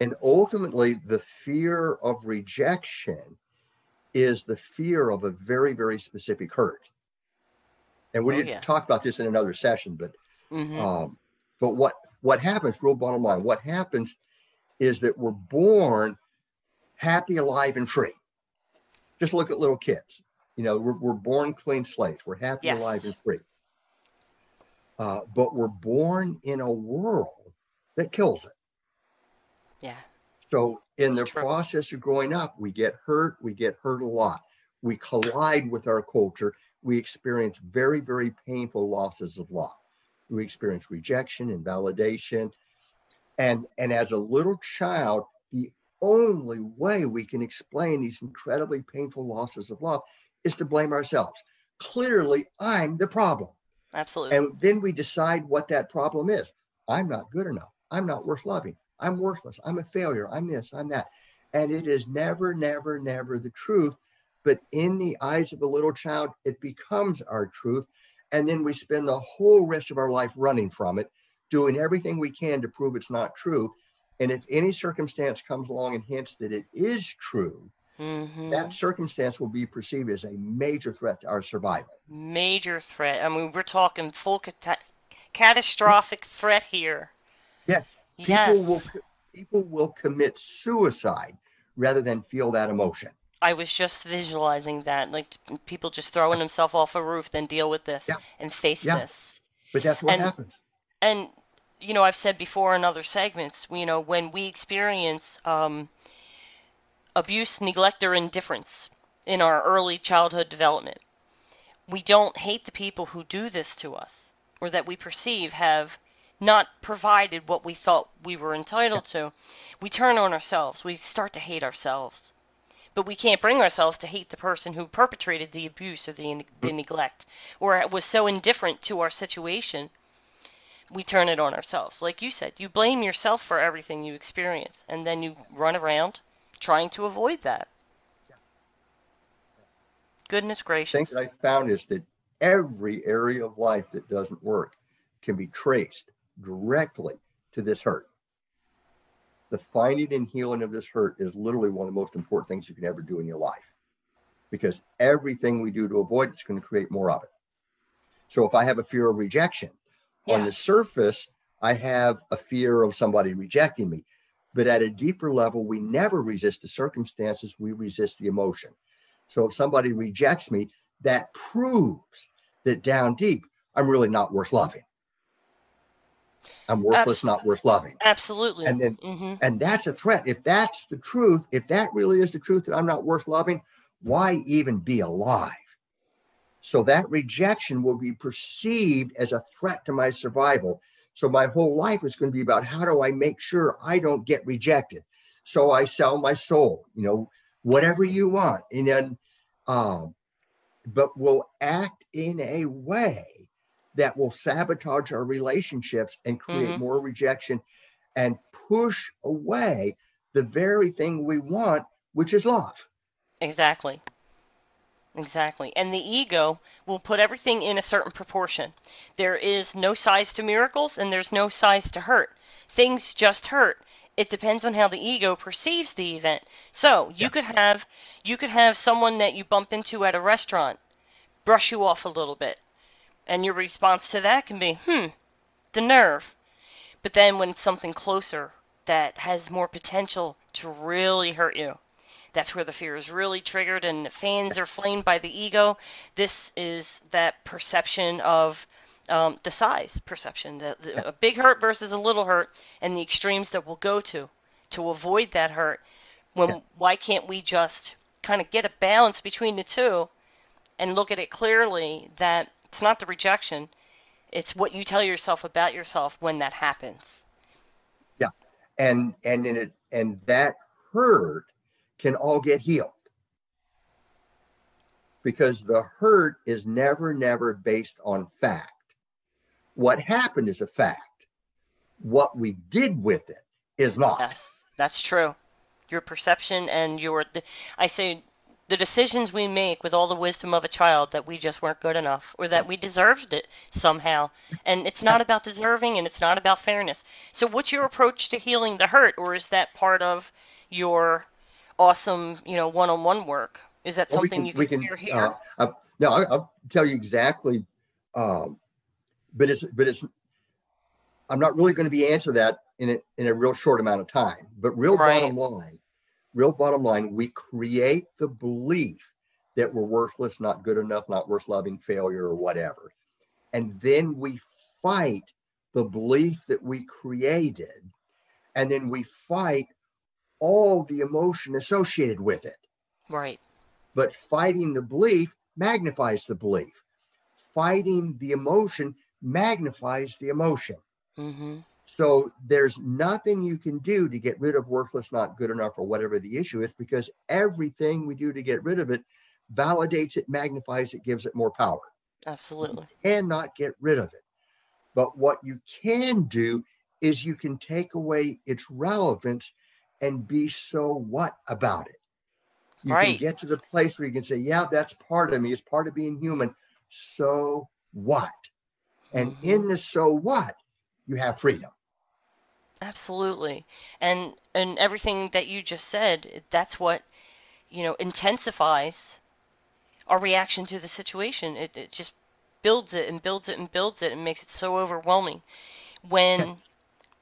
And ultimately, the fear of rejection is the fear of a very, very specific hurt. And we Oh, didn't yeah. talk about this in another session, but hmm um, But what what happens, real bottom line, what happens is that we're born happy, alive, and free. Just look at little kids. You know, we're, we're born clean slates. We're happy, Yes. alive, and free. Uh, but we're born in a world that kills it. Yeah. So in the true. process of growing up, we get hurt. We get hurt a lot. We collide with our culture. We experience very, very painful losses of love. We experience rejection, invalidation, and and as a little child, the only way we can explain these incredibly painful losses of love is to blame ourselves. Clearly, I'm the problem. Absolutely. And then we decide what that problem is. I'm not good enough. I'm not worth loving. I'm worthless. I'm a failure. I'm this, I'm that. And it is never, never, never the truth. But in the eyes of a little child, it becomes our truth. And then we spend the whole rest of our life running from it, doing everything we can to prove it's not true. And if any circumstance comes along and hints that it is true, hmm that circumstance will be perceived as a major threat to our survival. Major threat. I mean, we're talking full cata- catastrophic threat here. Yes. People Yes. will people will commit suicide rather than feel that emotion. I was just visualizing that, like people just throwing themselves off a roof, then deal with this Yeah. and face Yeah. this. But that's what And- happens. And you know, I've said before in other segments, you know, when we experience um, abuse, neglect, or indifference in our early childhood development, we don't hate the people who do this to us or that we perceive have not provided what we thought we were entitled to. We turn on ourselves. We start to hate ourselves. But we can't bring ourselves to hate the person who perpetrated the abuse or the, the neglect or was so indifferent to our situation. We turn it on ourselves. Like you said, you blame yourself for everything you experience, and then you run around trying to avoid that. Goodness gracious. The thing that I found is that every area of life that doesn't work can be traced directly to this hurt. The finding and healing of this hurt is literally one of the most important things you can ever do in your life. Because everything we do to avoid it's going to create more of it. So if I have a fear of rejection, on the surface, I have a fear of somebody rejecting me. But at a deeper level, we never resist the circumstances, we resist the emotion. So if somebody rejects me, that proves that down deep, I'm really not worth loving. I'm worthless, Abs- not worth loving. Absolutely. And then- hmm And that's a threat. If that's the truth, if that really is the truth that I'm not worth loving, why even be alive? So that rejection will be perceived as a threat to my survival. So my whole life is going to be about how do I make sure I don't get rejected? So I sell my soul, you know, whatever you want. And then, um, but will act in a way that will sabotage our relationships and create Mhm. more rejection and push away the very thing we want, which is love. Exactly. Exactly. And the ego will put everything in a certain proportion. There is no size to miracles and there's no size to hurt. Things just hurt. It depends on how the ego perceives the event. So, you Yeah. could have you could have someone that you bump into at a restaurant brush you off a little bit. And your response to that can be, "Hmm, the nerve." But then when it's something closer that has more potential to really hurt you, that's where the fear is really triggered and the fans are flamed by the ego. This is that perception of um, the size perception, the, the, a big hurt versus a little hurt, and the extremes that we'll go to to avoid that hurt. When Yeah. why can't we just kind of get a balance between the two and look at it clearly that it's not the rejection, it's what you tell yourself about yourself when that happens. Yeah, and and in it and that hurt can all get healed. Because the hurt is never, never based on fact. What happened is a fact. What we did with it is not. Yes, that's true. Your perception and your, I say, the decisions we make with all the wisdom of a child that we just weren't good enough or that we deserved it somehow. And it's not about deserving and it's not about fairness. So, what's your approach to healing the hurt, or is that part of your awesome, you know, one-on-one work? Is that Well, we something you can, hear here? Uh, uh, no, I, I'll tell you exactly. Um, but it's but it's I'm not really going to be answer that in a, in a real short amount of time. But real Right. bottom line, real bottom line, we create the belief that we're worthless, not good enough, not worth loving, failure, or whatever. And then we fight the belief that we created. And then we fight all the emotion associated with it. Right. But fighting the belief magnifies the belief. Fighting the emotion magnifies the emotion. Mm-hmm. So there's nothing you can do to get rid of worthless, not good enough, or whatever the issue is, because everything we do to get rid of it validates it, magnifies it, gives it more power. Absolutely. Cannot get rid of it. But what you can do is you can take away its relevance and be so what about it. You Right. can get to the place where you can say, yeah, that's part of me. It's part of being human. So what? And Mhm. in the so what, you have freedom. Absolutely. And and everything that you just said, that's what, you know, intensifies our reaction to the situation. It it just builds it and builds it and builds it and makes it so overwhelming. When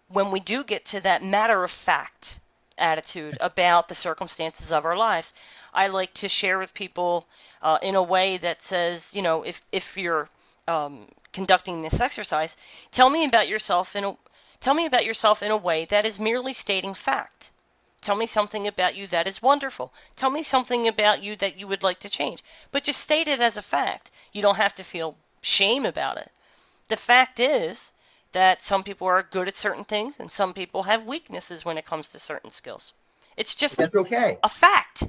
when we do get to that matter of fact attitude about the circumstances of our lives, I like to share with people uh, in a way that says, you know, if if you're um, conducting this exercise, tell me about yourself in a Tell me about yourself in a way that is merely stating fact. Tell me something about you that is wonderful. Tell me something about you that you would like to change. But just state it as a fact. You don't have to feel shame about it. The fact is that some people are good at certain things and some people have weaknesses when it comes to certain skills. It's just That's okay. a fact.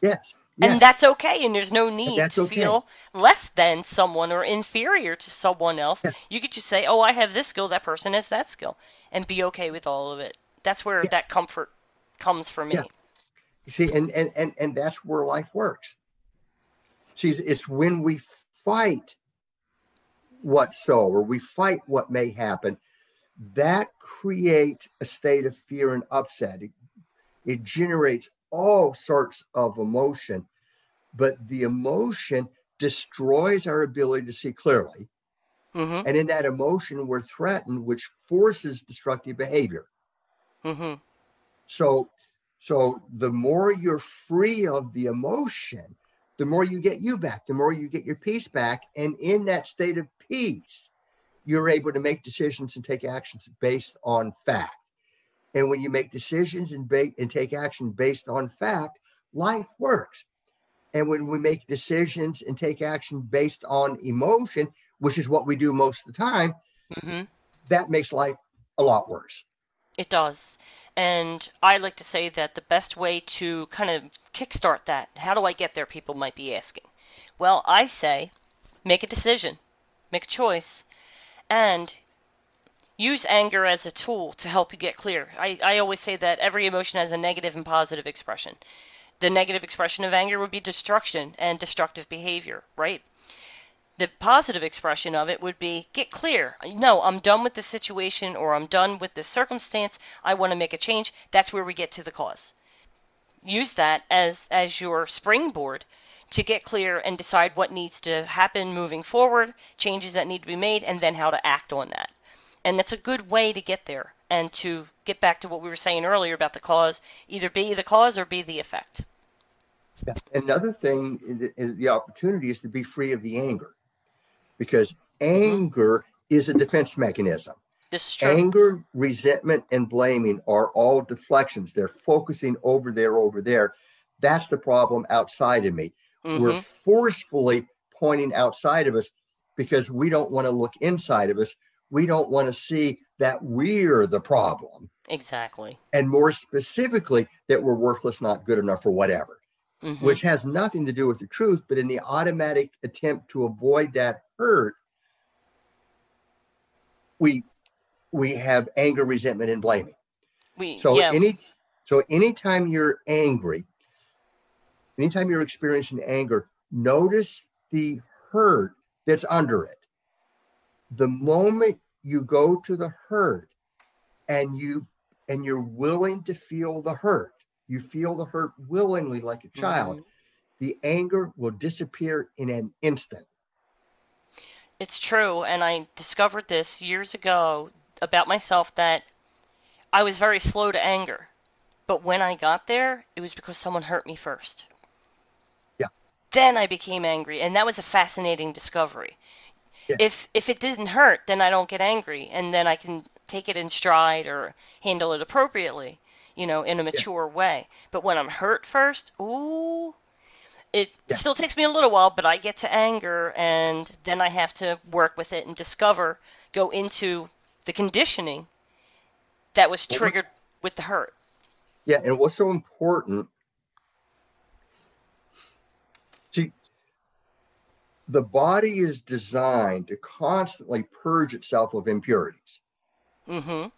Yes. And that's okay, and there's no need to okay. feel less than someone or inferior to someone else. Yeah. You could just say, "Oh, I have this skill, that person has that skill," and be okay with all of it. That's where Yeah. that comfort comes for me. Yeah. You see, and, and and and that's where life works. See, it's when we fight what so, or we fight what may happen, that creates a state of fear and upset. It, it generates all sorts of emotion, but the emotion destroys our ability to see clearly. Mhm. And in that emotion, we're threatened, which forces destructive behavior. Mhm. So, so the more you're free of the emotion, the more you get you back, the more you get your peace back. And in that state of peace, you're able to make decisions and take actions based on fact. And when you make decisions and, ba- and take action based on fact, life works. And when we make decisions and take action based on emotion, which is what we do most of the time, Mhm. that makes life a lot worse. It does. And I like to say that the best way to kind of kickstart that, how do I get there? People might be asking. Well, I say make a decision, make a choice, and use anger as a tool to help you get clear. I, I always say that every emotion has a negative and positive expression. The negative expression of anger would be destruction and destructive behavior, right? The positive expression of it would be get clear. No, I'm done with the situation or I'm done with the circumstance. I want to make a change. That's where we get to the cause. Use that as as your springboard to get clear and decide what needs to happen moving forward, changes that need to be made, and then how to act on that. And that's a good way to get there and to get back to what we were saying earlier about the cause, either be the cause or be the effect. Another thing, the opportunity is to be free of the anger, because anger is a defense mechanism. This is true. Anger, resentment, and blaming are all deflections. They're focusing over there, over there. That's the problem outside of me. We're Mhm. forcefully pointing outside of us because we don't want to look inside of us. We don't want to see that we're the problem. Exactly. And more specifically, that we're worthless, not good enough, or whatever. Mhm. which has nothing to do with the truth, but in the automatic attempt to avoid that hurt, we we have anger, resentment, and blaming. we So yeah. any so anytime you're angry, anytime you're experiencing anger, notice the hurt that's under it. The moment you go to the hurt and you and you're willing to feel the hurt, you feel the hurt willingly like a child, Mhm. the anger will disappear in an instant. It's true, and I discovered this years ago. about myself that I was very slow to anger. But when I got there, it was because someone hurt me first. Yeah. Then I became angry, and that was a fascinating discovery. Yeah. If if it didn't hurt, then I don't get angry, and then I can take it in stride or handle it appropriately, you know, in a mature way. But when I'm hurt first, ooh, it Yeah. still takes me a little while, but I get to anger, and then I have to work with it and discover, go into the conditioning that was What was- triggered with the hurt. Yeah, and what's so important? See, the body is designed to constantly purge itself of impurities. Mm-hmm.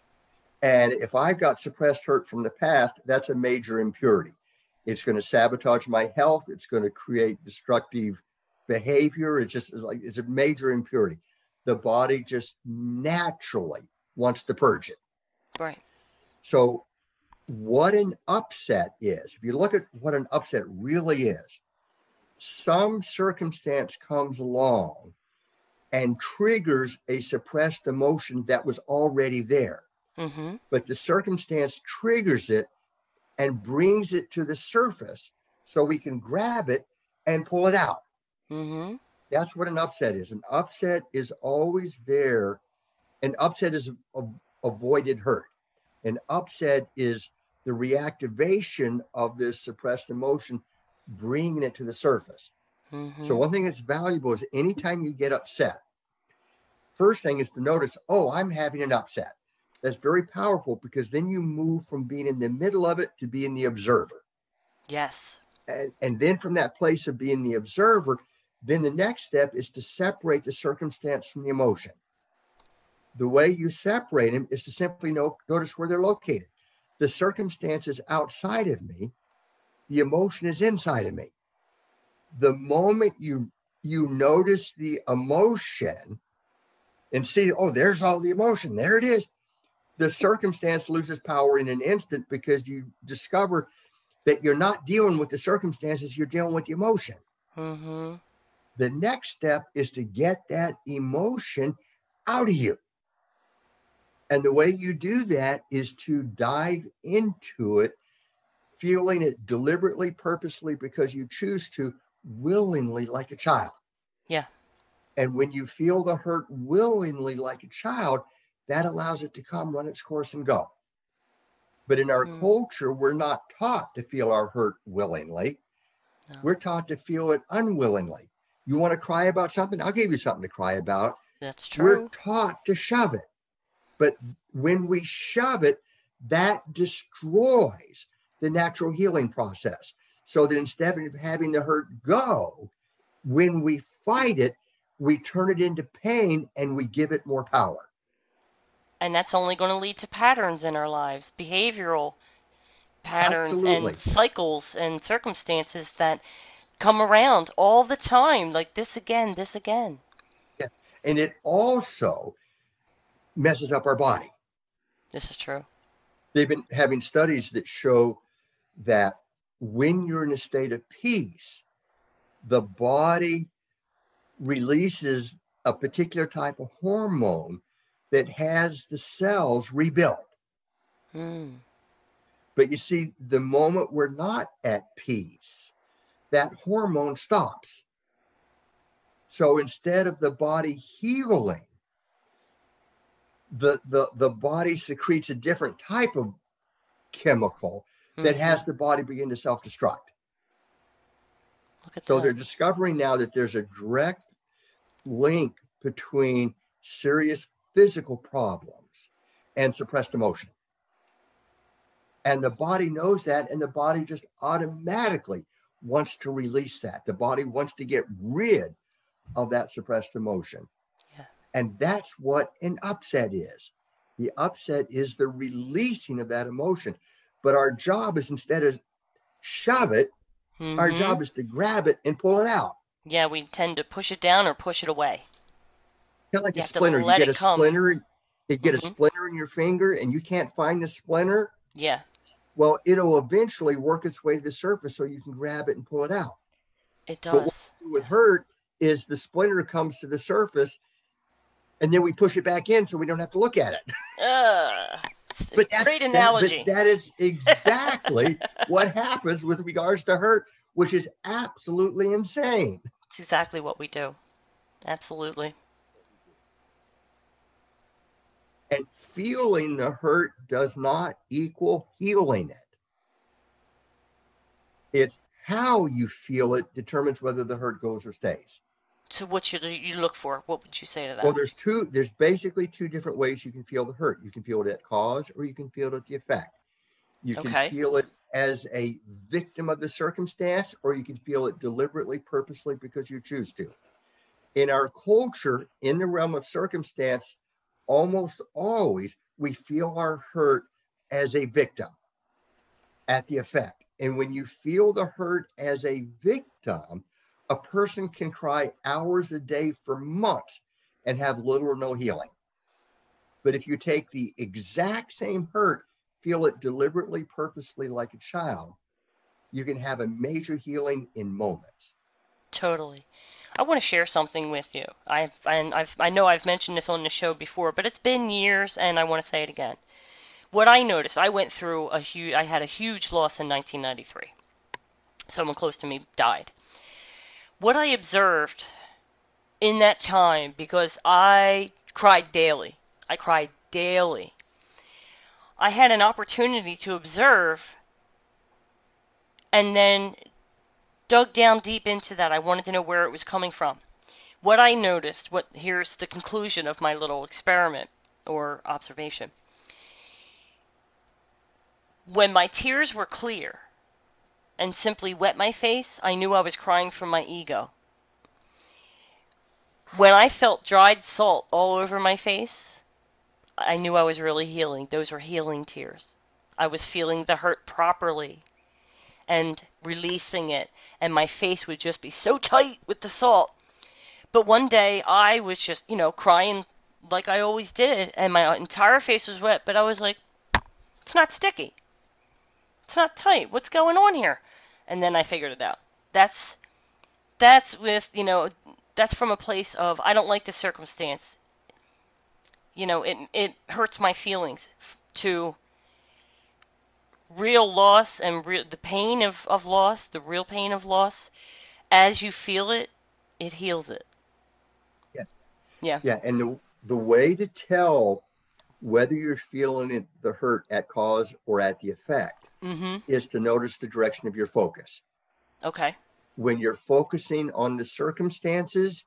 And if I've got suppressed hurt from the past, that's a major impurity. It's going to sabotage my health. It's going to create destructive behavior. It's just it's like it's a major impurity. The body just naturally wants to purge it. Right. So, what an upset is, if you look at what an upset really is, some circumstance comes along and triggers a suppressed emotion that was already there, Mm-hmm. but the circumstance triggers it and brings it to the surface so we can grab it and pull it out. Mm-hmm. That's what an upset is. An upset is always there. An upset is a, avoided hurt. An upset is the reactivation of this suppressed emotion, bringing it to the surface. Mm-hmm. So, one thing that's valuable is anytime you get upset, first thing is to notice, oh, I'm having an upset. That's very powerful because then you move from being in the middle of it to being the observer yes. and, and then from that place of being the observer, then the next step is to separate the circumstance from the emotion. The way you separate them is to simply know, notice where they're located. The circumstance is outside of me, the emotion is inside of me. The moment you you notice the emotion and see, oh, there's all the emotion, there it is. The circumstance loses power in an instant because you discover that you're not dealing with the circumstances, you're dealing with the emotion. Mm-hmm. The next step is to get that emotion out of you. And the way you do that is to dive into it, feeling it deliberately, purposely, because you choose to willingly, like a child. Yeah. And when you feel the hurt willingly, like a child, that allows it to come, run its course, and go. But in our Mm. culture, we're not taught to feel our hurt willingly. No. We're taught to feel it unwillingly. You want to cry about something? I'll give you something to cry about. That's true. We're taught to shove it. But when we shove it, that destroys the natural healing process. So that instead of having the hurt go, when we fight it, we turn it into pain and we give it more power. And that's only going to lead to patterns in our lives, behavioral patterns Absolutely. and cycles and circumstances that come around all the time, like this again, this again. And it also messes up our body. This is true. they've been having studies that show that when you're in a state of peace, the body releases a particular type of hormone that has the cells rebuilt. Mm. But you see, the moment we're not at peace, that hormone stops. So instead of the body healing, the, the, the body secretes a different type of chemical that Mhm. has the body begin to self destruct. So that. they're discovering now that there's a direct link between serious physical problems and suppressed emotion. And the body knows that, and the body just automatically wants to release that. The body wants to get rid of that suppressed emotion. Yeah. And that's what an upset is. The upset is the releasing of that emotion. But our job is instead of shove it, our Mhm. job is to grab it and pull it out. Yeah, we tend to push it down or push it away. Kind of like You a splinter. You get a come. splinter, you get Mhm. a splinter in your finger and you can't find the splinter. Yeah, Well, it'll eventually work its way to the surface so you can grab it and pull it out. it But what would hurt is the splinter comes to the surface and then we push it back in so we don't have to look at it. Uh, But that's, great that- but analogy. that is exactly what happens with regards to hurt, which is absolutely insane. It's exactly what we do. Absolutely. And feeling the hurt does not equal healing it. It's how you feel it determines whether the hurt goes or stays. So what should you look for? What would you say to that? Well, there's two, there's basically two different ways you can feel the hurt. You can feel it at cause or you can feel it at the effect. You can Okay. feel it as a victim of the circumstance or you can feel it deliberately, purposely because you choose to. In our culture, in the realm of circumstance, almost always we feel our hurt as a victim at the effect. And when you feel the hurt as a victim, a person can cry hours a day for months and have little or no healing. But if you take the exact same hurt, feel it deliberately, purposefully like a child, you can have a major healing in moments. Totally. I want to share something with you. I've and I've I know I've mentioned this on the show before, but it's been years and I want to say it again. What I noticed, I went through a huge I had a huge loss in 1993. Someone close to me died. What I observed in that time because I cried daily. I cried daily. I had an opportunity to observe and then dug down deep into that. I wanted to know where it was coming from. What I noticed, what here's the conclusion of my little experiment or observation. When my tears were clear and simply wet my face, I knew I was crying from my ego. When I felt dried salt all over my face, I knew I was really healing. Those were healing tears. I was feeling the hurt properly and releasing it, and my face would just be so tight with the salt. But one day I was just, you know, crying like I always did, and my entire face was wet, but I was like, it's not sticky. It's not tight. What's going on here? And then I figured it out. That's that's with, you know, that's from a place of I don't like the circumstance. You know, it it hurts my feelings to real loss and real the pain of, of loss, the real pain of loss, as you feel it, it heals it. Yeah. Yeah. Yeah, and the, the way to tell whether you're feeling it, the hurt at cause or at the effect Mm-hmm. is to notice the direction of your focus. Okay. When you're focusing on the circumstances,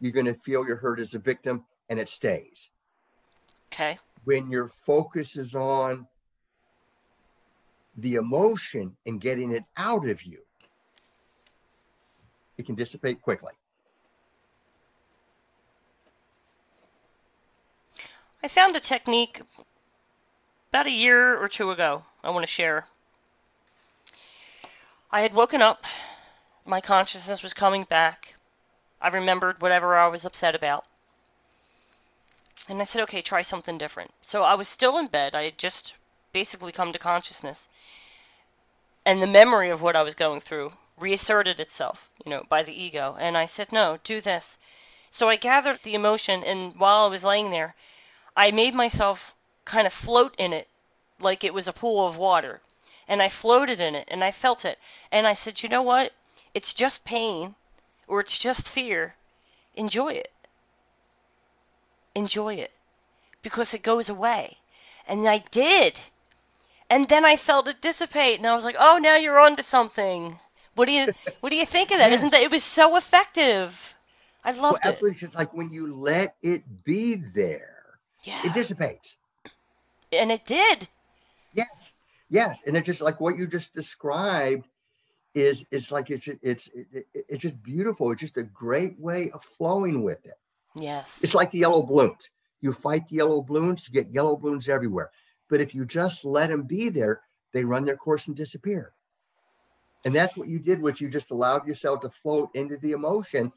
you're going to feel your hurt as a victim and it stays. Okay. When your focus is on the emotion and getting it out of you, it can dissipate quickly. I found a technique about a year or two ago I want to share. I had woken up, my consciousness was coming back. I remembered whatever I was upset about. And I said, okay, try something different. So I was still in bed. I had just basically come to consciousness. And the memory of what I was going through reasserted itself, you know, by the ego. And I said, no, do this. So I gathered the emotion, and while I was laying there, I made myself kind of float in it like it was a pool of water. And I floated in it and I felt it. And I said, you know what? It's just pain or it's just fear. Enjoy it. Enjoy it because it goes away. And I did. And then I felt it dissipate and I was like, "Oh, now you're on to something." What do you what do you think of that? Not that it was so effective? I Well, loved it. absolutely. It's like when you let it be there, Yeah. it dissipates. and it did. Yes, yes, and it's just like what you just described is it's like it's it's it, it- it's just beautiful. It's just a great way of flowing with it. Yes. It's like the yellow balloons. You fight the yellow balloons, you get yellow balloons everywhere. But if you just let them be there, they run their course and disappear. And that's what you did, which you just allowed yourself to float into the emotion.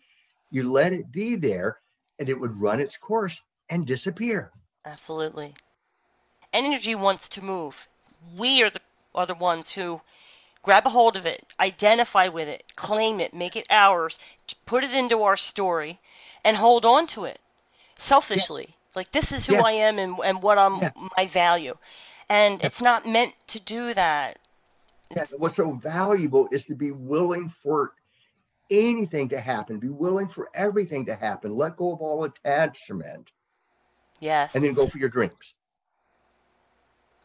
You let it be there, and it would run its course and disappear. Absolutely. Energy wants to move. We are the are the ones who grab a hold of it, identify with it, claim it, make it ours, put it into our story, and hold on to it. selfishly. Like this is who Yeah. I am and and what I'm Yeah. my value. And it's not meant to do that. Yeah, It's, what's so valuable is to be willing for anything to happen, be willing for everything to happen, let go of all attachment, yes. and then go for your dreams.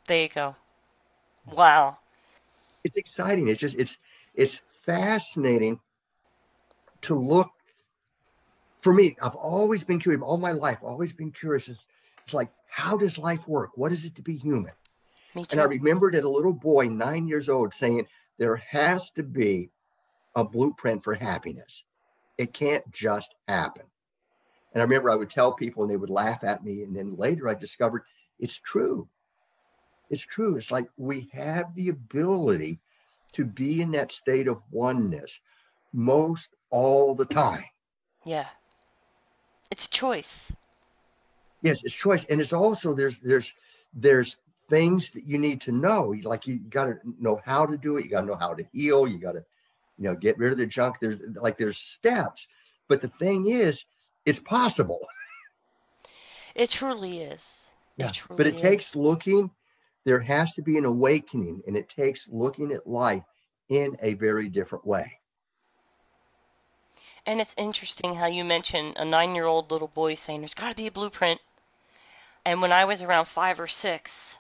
There you go. Wow. It's exciting. It's just it's it's fascinating to look. For me, I've always been curious all my life. Always been curious. It's, it's like, how does life work? What is it to be human? And I remembered as a little boy, nine years old, saying there has to be a blueprint for happiness. It can't just happen. And I remember I would tell people and they would laugh at me. And then later I discovered it's true. It's true. It's like we have the ability to be in that state of oneness most all the time. Yeah. It's choice. Yes, it's choice, and it's also there's there's there's things that you need to know. Like you got to know how to do it. You got to know how to heal. You got to, you know, get rid of the junk. There's like there's steps, but the thing is, it's possible. It truly is. Yeah, It truly but it takes looking. There has to be an awakening, and it takes looking at life in a very different way. And it's interesting how you mention a nine year old little boy saying there's got to be a blueprint. And when I was around five or six,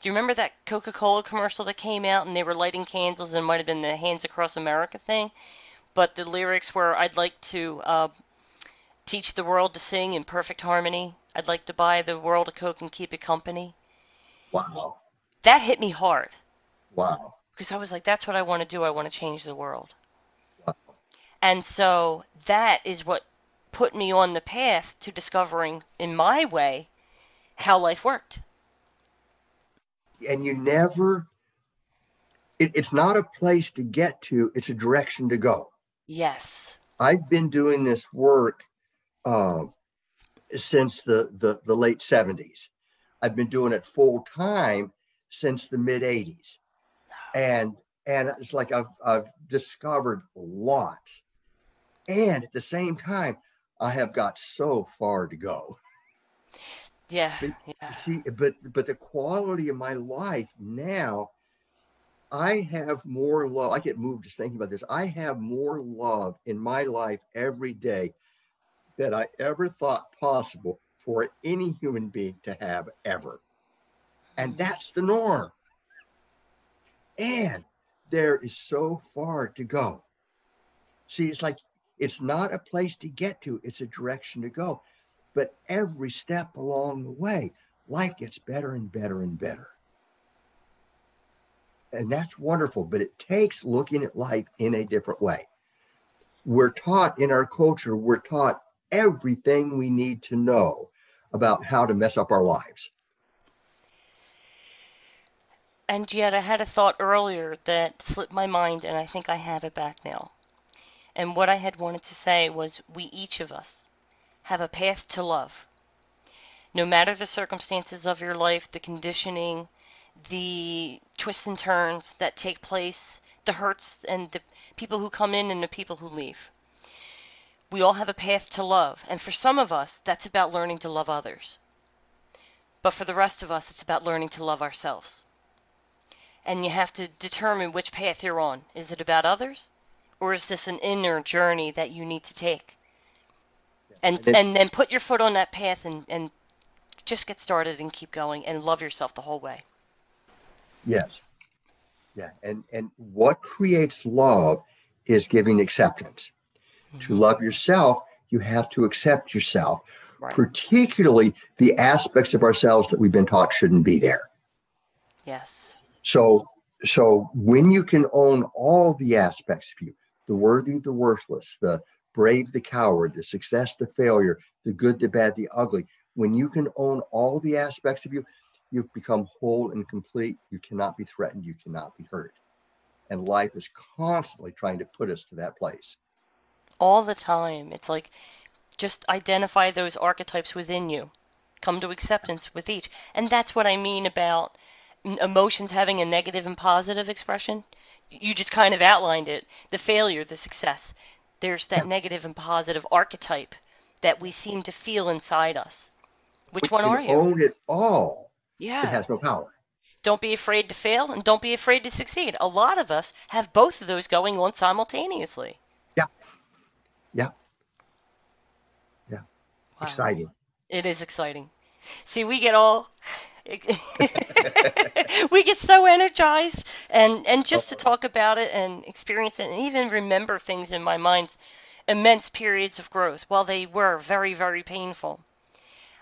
do you remember that Coca Cola commercial that came out and they were lighting candles and it might have been the Hands Across America thing? But the lyrics were I'd like to uh, teach the world to sing in perfect harmony. I'd like to buy the world a Coke and keep it company. Wow, That hit me hard wow, because I was like, that's what I want to do. I want to change the world. And so that is what put me on the path to discovering, in my way, how life worked. and you never. It, it's not a place to get to; it's a direction to go. Yes. I've been doing this work uh, since the, the, the late 70s. I've been doing it full time since the mid 80s. And and it's like I've I've discovered lots. And at the same time, I have got so far to go. Yeah. But- Yeah. See, but but the quality of my life now, I have more love. I get moved just thinking about this. I have more love in my life every day than I ever thought possible for any human being to have ever. And mm-hmm. that's the norm. And there is so far to go. See, it's like it's not a place to get to, it's a direction to go. But every step along the way, life gets better and better and better. And that's wonderful, but it takes looking at life in a different way. We're taught in our culture, we're taught everything we need to know about how to mess up our lives. And yet I had a thought earlier that slipped my mind, and I think I have it back now. And what I had wanted to say was we each of us have a path to love. No matter the circumstances of your life, the conditioning, the twists and turns that take place, the hurts and the people who come in and the people who leave. We all have a path to love, and for some of us, that's about learning to love others. But for the rest of us, it's about learning to love ourselves. And you have to determine which path you're on. Is it about others? Or is this an inner journey that you need to take? And And and then put your foot on that path and, and just get started and keep going and love yourself the whole way. Yes. Yeah. And and what creates love is giving acceptance. Mm-hmm. To love yourself, you have to accept yourself, Right. particularly the aspects of ourselves that we've been taught shouldn't be there. Yes. So so when you can own all the aspects of you, the worthy, the worthless, the brave, the coward, the success, the failure, the good, the bad, the ugly, when you can own all the aspects of you, you've become whole and complete. You cannot be threatened, you cannot be hurt. And life is constantly trying to put us to that place. All the time. It's like just identify those archetypes within you. Come to acceptance with each. And that's what I mean about emotions having a negative and positive expression. You just kind of outlined it. The failure, the success. There's that negative and positive archetype. that we seem to feel inside us. Which We one are you? Own it all. Yeah. It has no power. Don't be afraid to fail and don't be afraid to succeed. A lot of us have both of those going on simultaneously. Yeah. Yeah. Yeah. Wow. Exciting. It is exciting. See, we get all we get so energized and and just to talk about it and experience it and even remember things in my mind immense periods of growth while they were very very painful.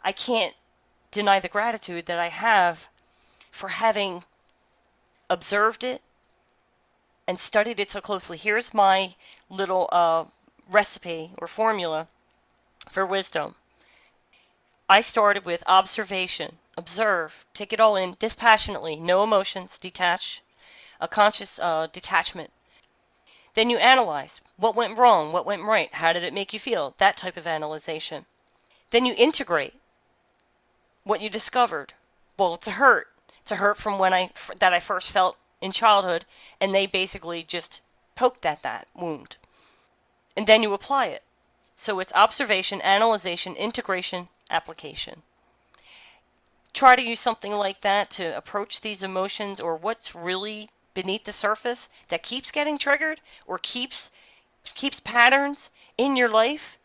I can't deny the gratitude that I have for having observed it and studied it so closely. Here's my little uh, recipe or formula for wisdom. I started with observation. Observe, take it all in dispassionately, no emotions, detach, a conscious uh, detachment. Then you analyze what went wrong, what went right, how did it make you feel, that type of analyzation. Then you integrate what you discovered. Well, it's a hurt. It's a hurt from when I that I first felt in childhood, and they basically just poked at that wound. And then you apply it. So it's observation, analyzation, integration, application. Try to use something like that to approach these emotions or what's really beneath the surface that keeps getting triggered or keeps keeps patterns in your life.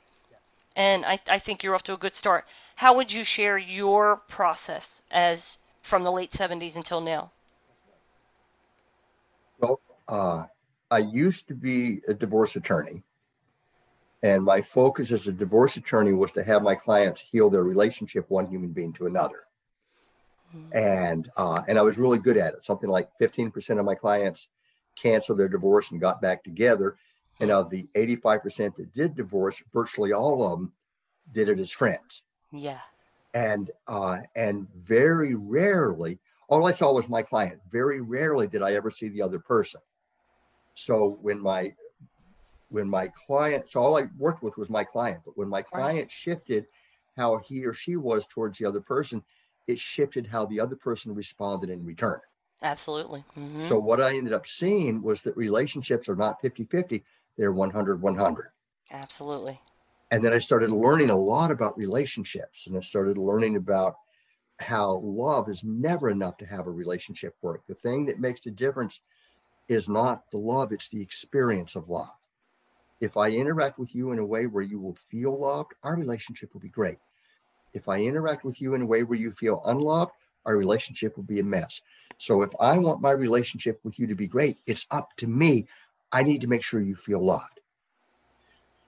And I, I think you're off to a good start. How would you share your process as from the late 70s until now? Well, uh, I used to be a divorce attorney, and my focus as a divorce attorney was to have my clients heal their relationship one human being to another. And uh, and I was really good at it. Something like 15% of my clients canceled their divorce and got back together. And of the 85% that did divorce, virtually all of them did it as friends. Yeah. and uh, and very rarely all i saw was my client very rarely did i ever see the other person so when my when my client so all i worked with was my client but when my client shifted how he or she was towards the other person it shifted how the other person responded in return Absolutely. hmm so what i ended up seeing was that relationships are not 50-50 they're 100-100 Absolutely. and then I started learning a lot about relationships and I started learning about how love is never enough to have a relationship work. The thing that makes the difference is not the love, it's the experience of love. If I interact with you in a way where you will feel loved, our relationship will be great. If I interact with you in a way where you feel unloved, our relationship will be a mess. So if I want my relationship with you to be great, it's up to me. I need to make sure you feel loved.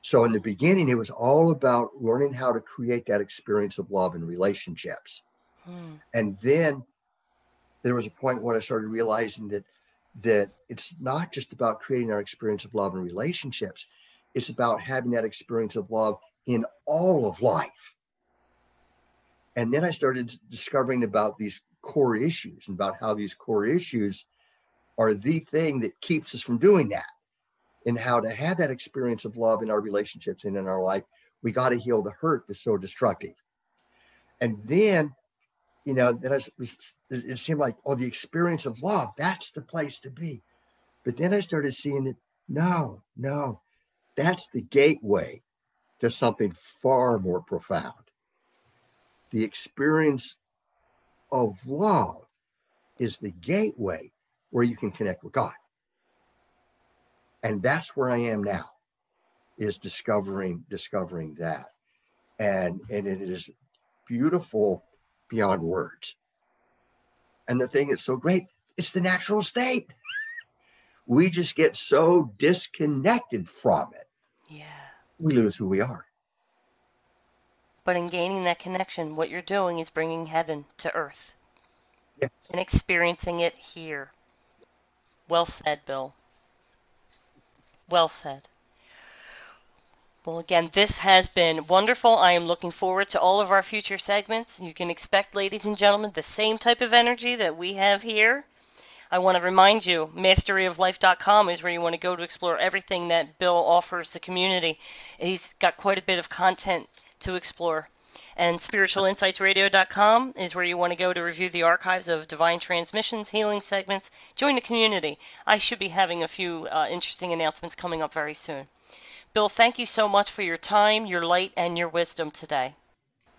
So in the beginning, it was all about learning how to create that experience of love in relationships. Mm. And then there was a point when I started realizing that that it's not just about creating our experience of love in relationships. It's about having that experience of love in all of life. And then I started discovering about these core issues and about how these core issues are the thing that keeps us from doing that and how to have that experience of love in our relationships and in our life. We got to heal the hurt that's so destructive. And then, you know, then I was, it seemed like, oh, the experience of love, that's the place to be. But then I started seeing that, no, no, that's the gateway to something far more profound. The experience of love is the gateway where you can connect with God. And that's where i am now is discovering discovering that. And and it is beautiful beyond words. And the thing that's so great it's the natural state. We just get so disconnected from it. Yeah. we lose who we are But in gaining that connection, what you're doing is bringing heaven to earth and experiencing it here. Well said, Bill. Well said. Well, again, this has been wonderful. I am looking forward to all of our future segments. You can expect, ladies and gentlemen, the same type of energy that we have here. I want to remind you, masteryoflife.com is where you want to go to explore everything that Bill offers the community. He's got quite a bit of content to explore. And spiritualinsightsradio.com is where you want to go to review the archives of divine transmissions, healing segments, join the community. I should be having a few uh, interesting announcements coming up very soon. Bill, thank you so much for your time, your light, and your wisdom today.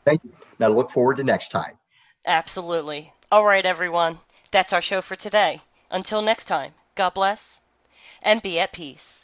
Thank you. Now look forward to next time. Absolutely. All right, everyone. That's our show for today. Until next time, God bless and be at peace.